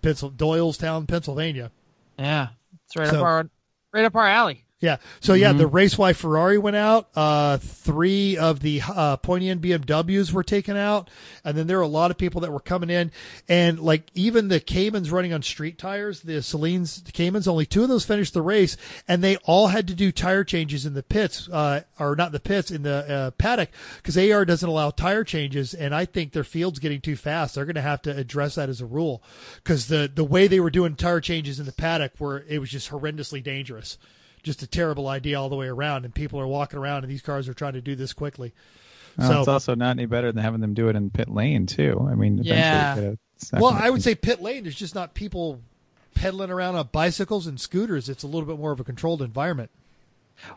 Pencil, Doylestown, Pennsylvania. Yeah, it's right So- up our right up our alley. Yeah. So yeah, the race why Ferrari went out. Uh, three of the uh, pointy end BMWs were taken out, and then there were a lot of people that were coming in, and like even the Caymans running on street tires, the Celine's the Caymans, only two of those finished the race, and they all had to do tire changes in the pits, uh, or not in the pits in the uh, paddock, because AR doesn't allow tire changes, and I think their field's getting too fast. They're going to have to address that as a rule, because the the way they were doing tire changes in the paddock were it was just horrendously dangerous just a terrible idea all the way around. And people are walking around, and these cars are trying to do this quickly. Oh, well, so, it's also not any better than having them do it in pit lane too. I mean, eventually Yeah. you gotta- it's not well, I would be- say pit lane. There's just not people pedaling around on bicycles and scooters. It's a little bit more of a controlled environment.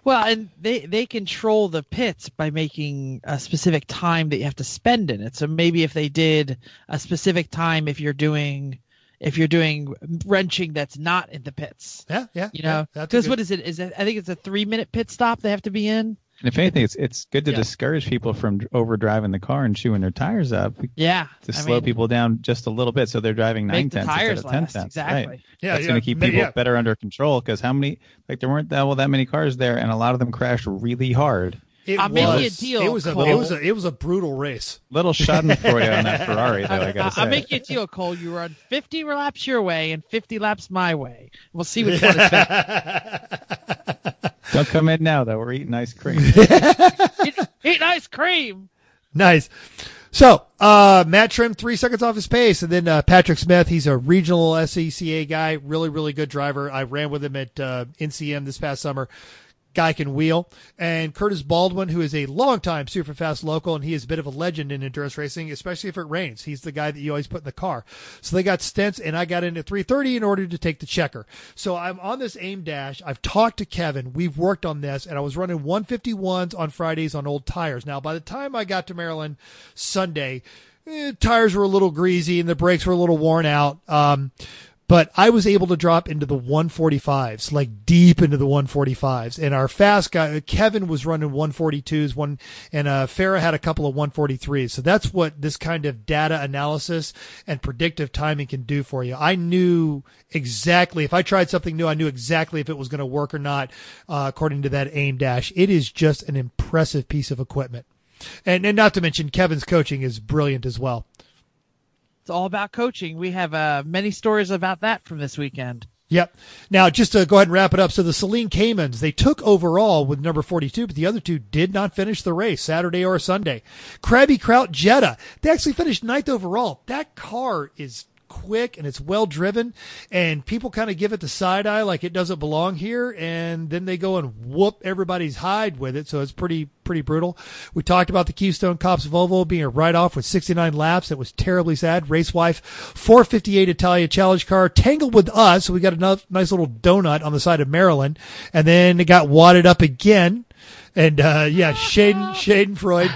Well, and they they control the pits by making a specific time that you have to spend in it. So maybe if they did a specific time, if you're doing if you're doing wrenching that's not in the pits, Yeah, yeah. you know, that's a because good- what is it? Is it? I think it's a three minute pit stop they have to be in. And if anything, it's it's good to Yeah. discourage people from over driving the car and chewing their tires up Yeah, to I slow mean, people down just a little bit, so they're driving nine tenths tires instead of ten last. tenths. Exactly. Right. yeah, That's yeah, going to keep people yeah. better under control because how many like there weren't that well that many cars there, and a lot of them crashed really hard. It I'll make you a deal, It was a, Cole. it was a, it was a brutal race. Little Schadenfreude on that Ferrari, though. I I, got to say. will make you a deal, Cole. You run 50 laps your way and 50 laps my way. We'll see which one is better. Don't come in now, though. We're eating ice cream. eat, eat ice cream. Nice. So, uh, Matt Trim, three seconds off his pace. And then, uh, Patrick Smith, he's a regional SCCA guy, really, really good driver. I ran with him at, uh, NCM this past summer. Guy can wheel. And Curtis Baldwin, who is a longtime super fast local, and he is a bit of a legend in endurance racing, especially if it rains. He's the guy that you always put in the car. So they got stints, and I got in at 330 in order to take the checker. So I'm on this aim dash. I've talked to Kevin. We've worked on this, and I was running 151s on Fridays on old tires. Now, by the time I got to Marilyn Sunday, eh, tires were a little greasy and the brakes were a little worn out. Um, but I was able to drop into the 145s, like deep into the 145s. And our fast guy, Kevin was running 142s, one, and uh, Farah had a couple of 143s. So that's what this kind of data analysis and predictive timing can do for you. I knew exactly if I tried something new, I knew exactly if it was going to work or not, uh, according to that aim dash. It is just an impressive piece of equipment. And, and not to mention Kevin's coaching is brilliant as well. It's all about coaching. We have uh, many stories about that from this weekend. Yep. Now, just to go ahead and wrap it up. So the Celine Caymans, they took overall with number 42, but the other two did not finish the race Saturday or Sunday. Krabby Kraut Jetta, they actually finished ninth overall. That car is quick and it's well driven and people kind of give it the side eye like it doesn't belong here and then they go and whoop everybody's hide with it so it's pretty pretty brutal. We talked about the keystone cops volvo being a write-off with 69 laps. It was terribly sad. Race wife 458 italia challenge car tangled with us. So we got a nice little donut on the side of Marilyn and then it got wadded up again and uh yeah shaden schadenfreude.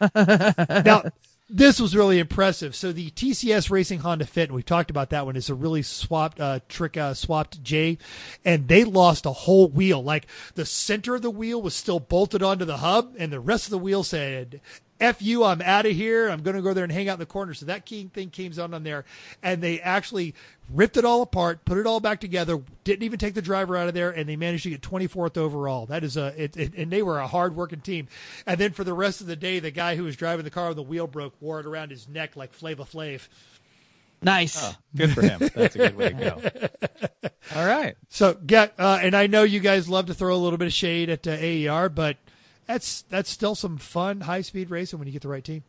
Now this was really impressive. So the TCS Racing Honda Fit, and we've talked about that one, is a really swapped uh, trick uh, swapped J, and they lost a whole wheel. Like the center of the wheel was still bolted onto the hub, and the rest of the wheel said. F you, I'm out of here. I'm going to go there and hang out in the corner. So that key thing came out on there and they actually ripped it all apart, put it all back together, didn't even take the driver out of there, and they managed to get 24th overall. That is a, it, it, and they were a hard working team. And then for the rest of the day, the guy who was driving the car when the wheel broke wore it around his neck like Flava Flav. Nice. Oh, good for him. That's a good way to go. All right. So get, uh, and I know you guys love to throw a little bit of shade at uh, AER, but that's that's still some fun high speed racing when you get the right team.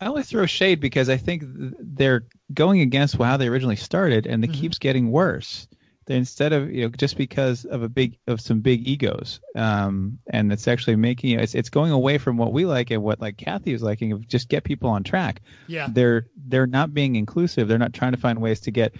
I only throw shade because I think they're going against how they originally started, and it Mhm. keeps getting worse. they instead of you know just because of a big of some big egos, um, and it's actually making it's it's going away from what we like and what like Kathy is liking of just get people on track. Yeah. They're they're not being inclusive. They're not trying to find ways to get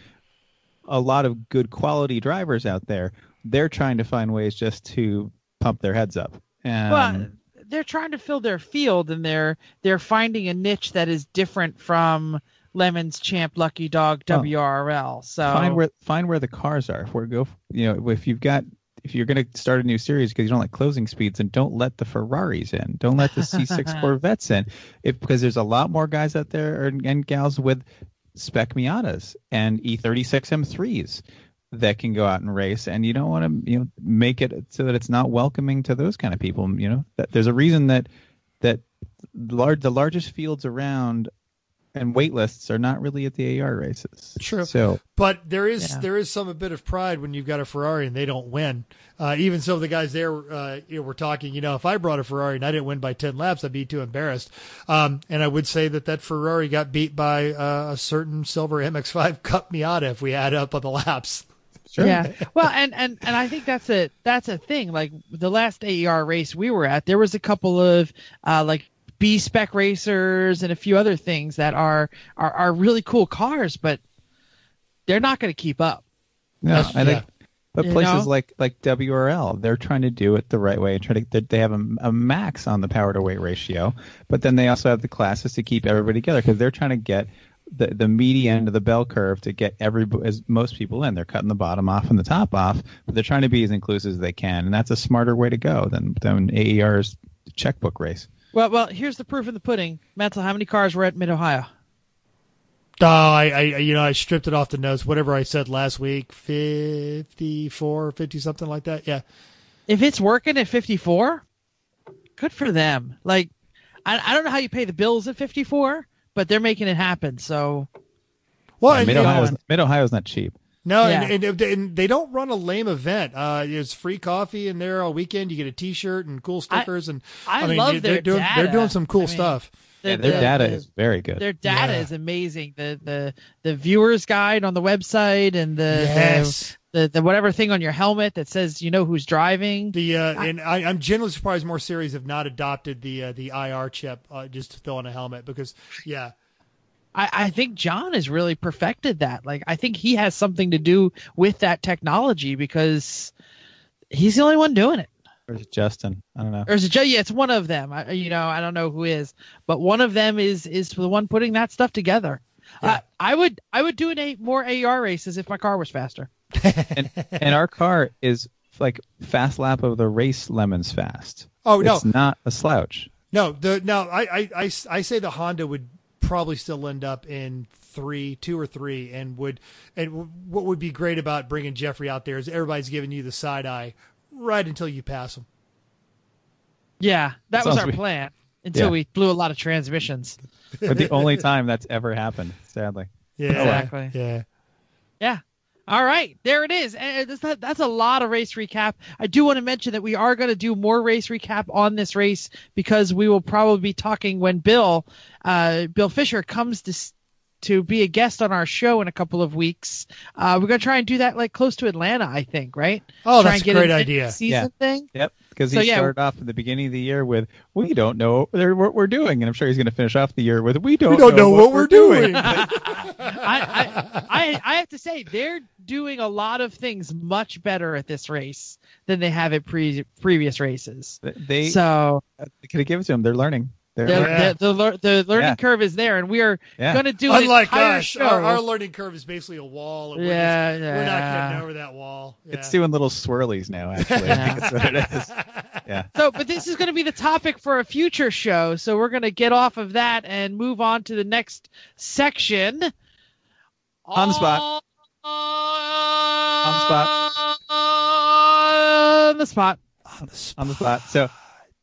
a lot of good quality drivers out there. They're trying to find ways just to pump their heads up. Um, well, they're trying to fill their field, and they're they're finding a niche that is different from Lemon's Champ, Lucky Dog. WRL. So find where find where the cars are. If we go, you know, if you've got if you're going to start a new series because you don't like closing speeds, and don't let the Ferraris in, don't let the C6 Corvettes in, if because there's a lot more guys out there and, and gals with spec Miatas and E E36 M3s that can go out and race, and you don't want to you know make it so that it's not welcoming to those kind of people. You know, that, there's a reason that that large the largest fields around and wait lists are not really at the AER races. True. So But there is Yeah. there is some a bit of pride when you've got a Ferrari and they don't win. Uh, even so, the guys there uh, you know, were talking. You know, if I brought a Ferrari and I didn't win by ten laps, I'd be too embarrassed. Um, and I would say that that Ferrari got beat by uh, a certain silver MX-5 Cup Miata if we add up on the laps. Sure. Yeah. Well, and, and and I think that's a that's a thing. Like the last AER race we were at, there was a couple of uh, like B spec racers and a few other things that are are, are really cool cars, but they're not going to keep up. No, That's- I think, yeah. but You places know? like like WRL, they're trying to do it the right way and try to. they- They have a, a max on the power to weight ratio, but then they also have the classes to keep everybody together because they're trying to get the the meaty end of the bell curve to get every as most people in. They're cutting the bottom off and the top off, but they're trying to be as inclusive as they can, and that's a smarter way to go than than AER's checkbook race. Well, well, here's the proof in the pudding. Mental, how many cars were at Mid Ohio? Oh, I, I, you know, I stripped it off the notes. Whatever I said last week, 54, 50, something like that. Yeah. If it's working at 54, good for them. Like, I, I don't know how you pay the bills at 54, but they're making it happen. So Well, and- Mid and- Ohio's Mid Ohio's not cheap. No, Yeah. and, and, and they don't run a lame event. Uh, there's free coffee in there all weekend. You get a T-shirt and cool stickers, and I mean, love they're their doing they're doing some cool I mean, stuff. the- Yeah, their the- data the- is very good. Their data Yeah. is amazing. The the the viewers guide on the website and the, Yes. The the the whatever thing on your helmet that says you know who's driving. The uh, and I, I'm generally surprised more series have not adopted the uh, the IR chip uh, just to throw on a helmet because yeah, I, I think John has really perfected that. Like I think he has something to do with that technology because he's the only one doing it. Or is it Justin? I don't know. Or is it Joe? Yeah, it's one of them. I, you know, I don't know who is, but one of them is is the one putting that stuff together. Yeah. I, I would I would do an a, more AER races if my car was faster. and and our car is like fast lap of the race lemons fast. Oh, no. it's not a slouch. no the no I, I I I say the Honda would probably still end up in three, two or three, and would and what would be great about bringing Jeffrey out there is everybody's giving you the side eye right until you pass him. Yeah, that was Sounds our weird. plan until Yeah. we blew a lot of transmissions. But the only time that's ever happened, sadly. Yeah, Exactly. Yeah. Yeah. All right, there it is. That's, that's a lot of race recap. I do want to mention that we are going to do more race recap on this race because we will probably be talking when Bill, uh, Bill Fisher comes to to be a guest on our show in a couple of weeks. Uh, we're going to try and do that like close to Atlanta, I think, right? Oh, Try that's and a great idea. Season thing. Yep, because So, he yeah. started off at the beginning of the year with "We don't know what we're doing," and I'm sure he's going to finish off the year with "We don't, We don't know what we're doing. I, I, I, I have to say they're doing a lot of things much better at this race than they have at pre- previous races. They so can have given it to them. They're learning. They're the, learning. Yeah. the, the, the learning Yeah. curve is there, and we are Yeah. going to do an Unlike entire us, show. our, our learning curve is basically a wall. And we're, Yeah, just, we're not yeah. getting over that wall. Yeah. It's doing little swirlies now. Actually, I think that's what it is. Yeah. so, but this is going to be the topic for a future show. So we're going to get off of that and move on to the next section. On the spot. On the spot. On the spot. on the on the spot. So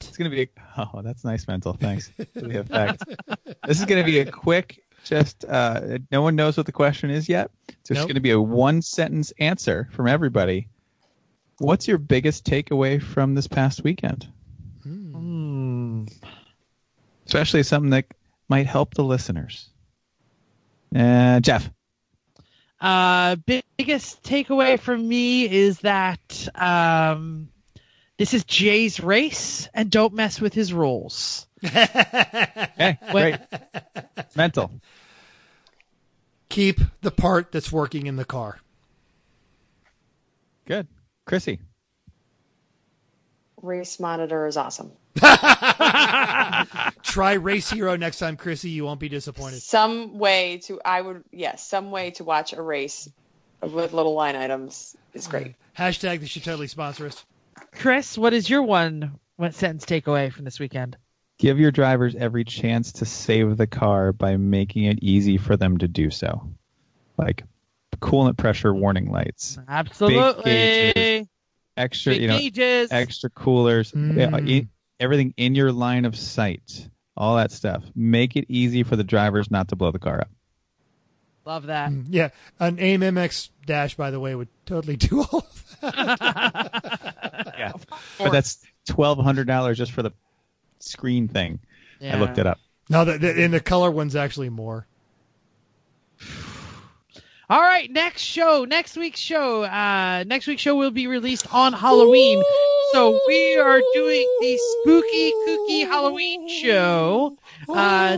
it's going to be. Oh, that's nice mental. Thanks for the effect. this is going to be a quick. Just uh, no one knows what the question is yet. So it's Nope. going to be a one sentence answer from everybody. What's your biggest takeaway from this past weekend? Hmm. Especially something that might help the listeners. Uh, Jeff. Uh, biggest takeaway from me is that um, this is Jay's race, and don't mess with his rules. Okay, great. Mental. Keep the part that's working in the car. Good. Chrissy. Race monitor is awesome. Try Race Hero next time, Chrissy. You won't be disappointed. Some way to I would yes, some way to watch a race with little line items is great. Hashtag this should totally sponsor us. Chris, what is your one one sentence takeaway from this weekend? Give your drivers every chance to save the car by making it easy for them to do so. Like coolant pressure warning lights, Absolutely. gauges. extra, Big you know, gauges. extra coolers, Mm. i- everything in your line of sight, all that stuff. Make it easy for the drivers not to blow the car up. Love that. Yeah, an AIM MX dash, by the way, would totally do all of that. Yeah, but that's twelve hundred dollars just for the screen thing. I looked it up. No, the, the, and the color one's actually more. All right, next show, next week's show. Uh, next week's show will be released on Halloween. So we are doing the spooky, kooky Halloween show. Uh,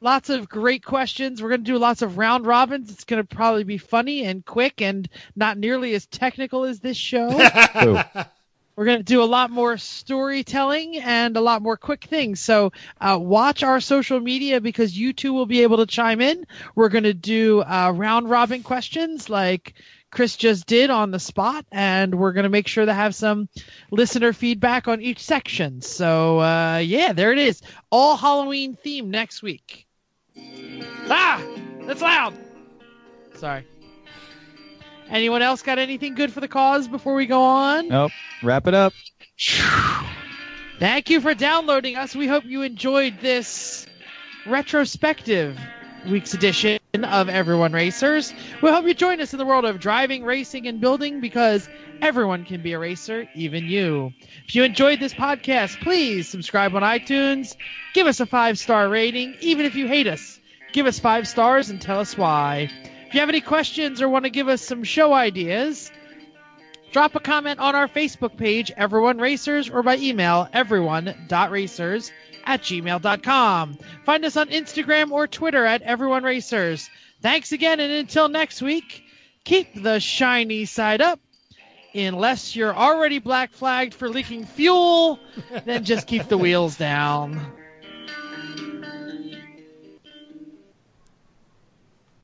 lots of great questions. We're going to do lots of round robins. It's going to probably be funny and quick and not nearly as technical as this show. We're going to do a lot more storytelling and a lot more quick things. So uh, watch our social media because you too will be able to chime in. We're going to do uh, round robin questions like Chris just did on the spot, and we're going to make sure to have some listener feedback on each section. So uh, yeah, there it is. All Halloween theme next week. Ah, that's loud. Sorry. Anyone else got anything good for the cause before we go on? Nope. Wrap it up. Thank you for downloading us. We hope you enjoyed this retrospective week's edition of Everyone Racers. We hope you join us in the world of driving, racing, and building because everyone can be a racer, even you. If you enjoyed this podcast, please subscribe on iTunes, give us a five star rating, even if you hate us. Give us five stars and tell us why. If you have any questions or want to give us some show ideas, Drop a comment on our Facebook page, Everyone Racers, or by email, everyone.racers at gmail.com. Find us on Instagram or Twitter at Everyone Racers. Thanks again, and until next week, keep the shiny side up. Unless you're already black flagged for leaking fuel, then just keep the wheels down.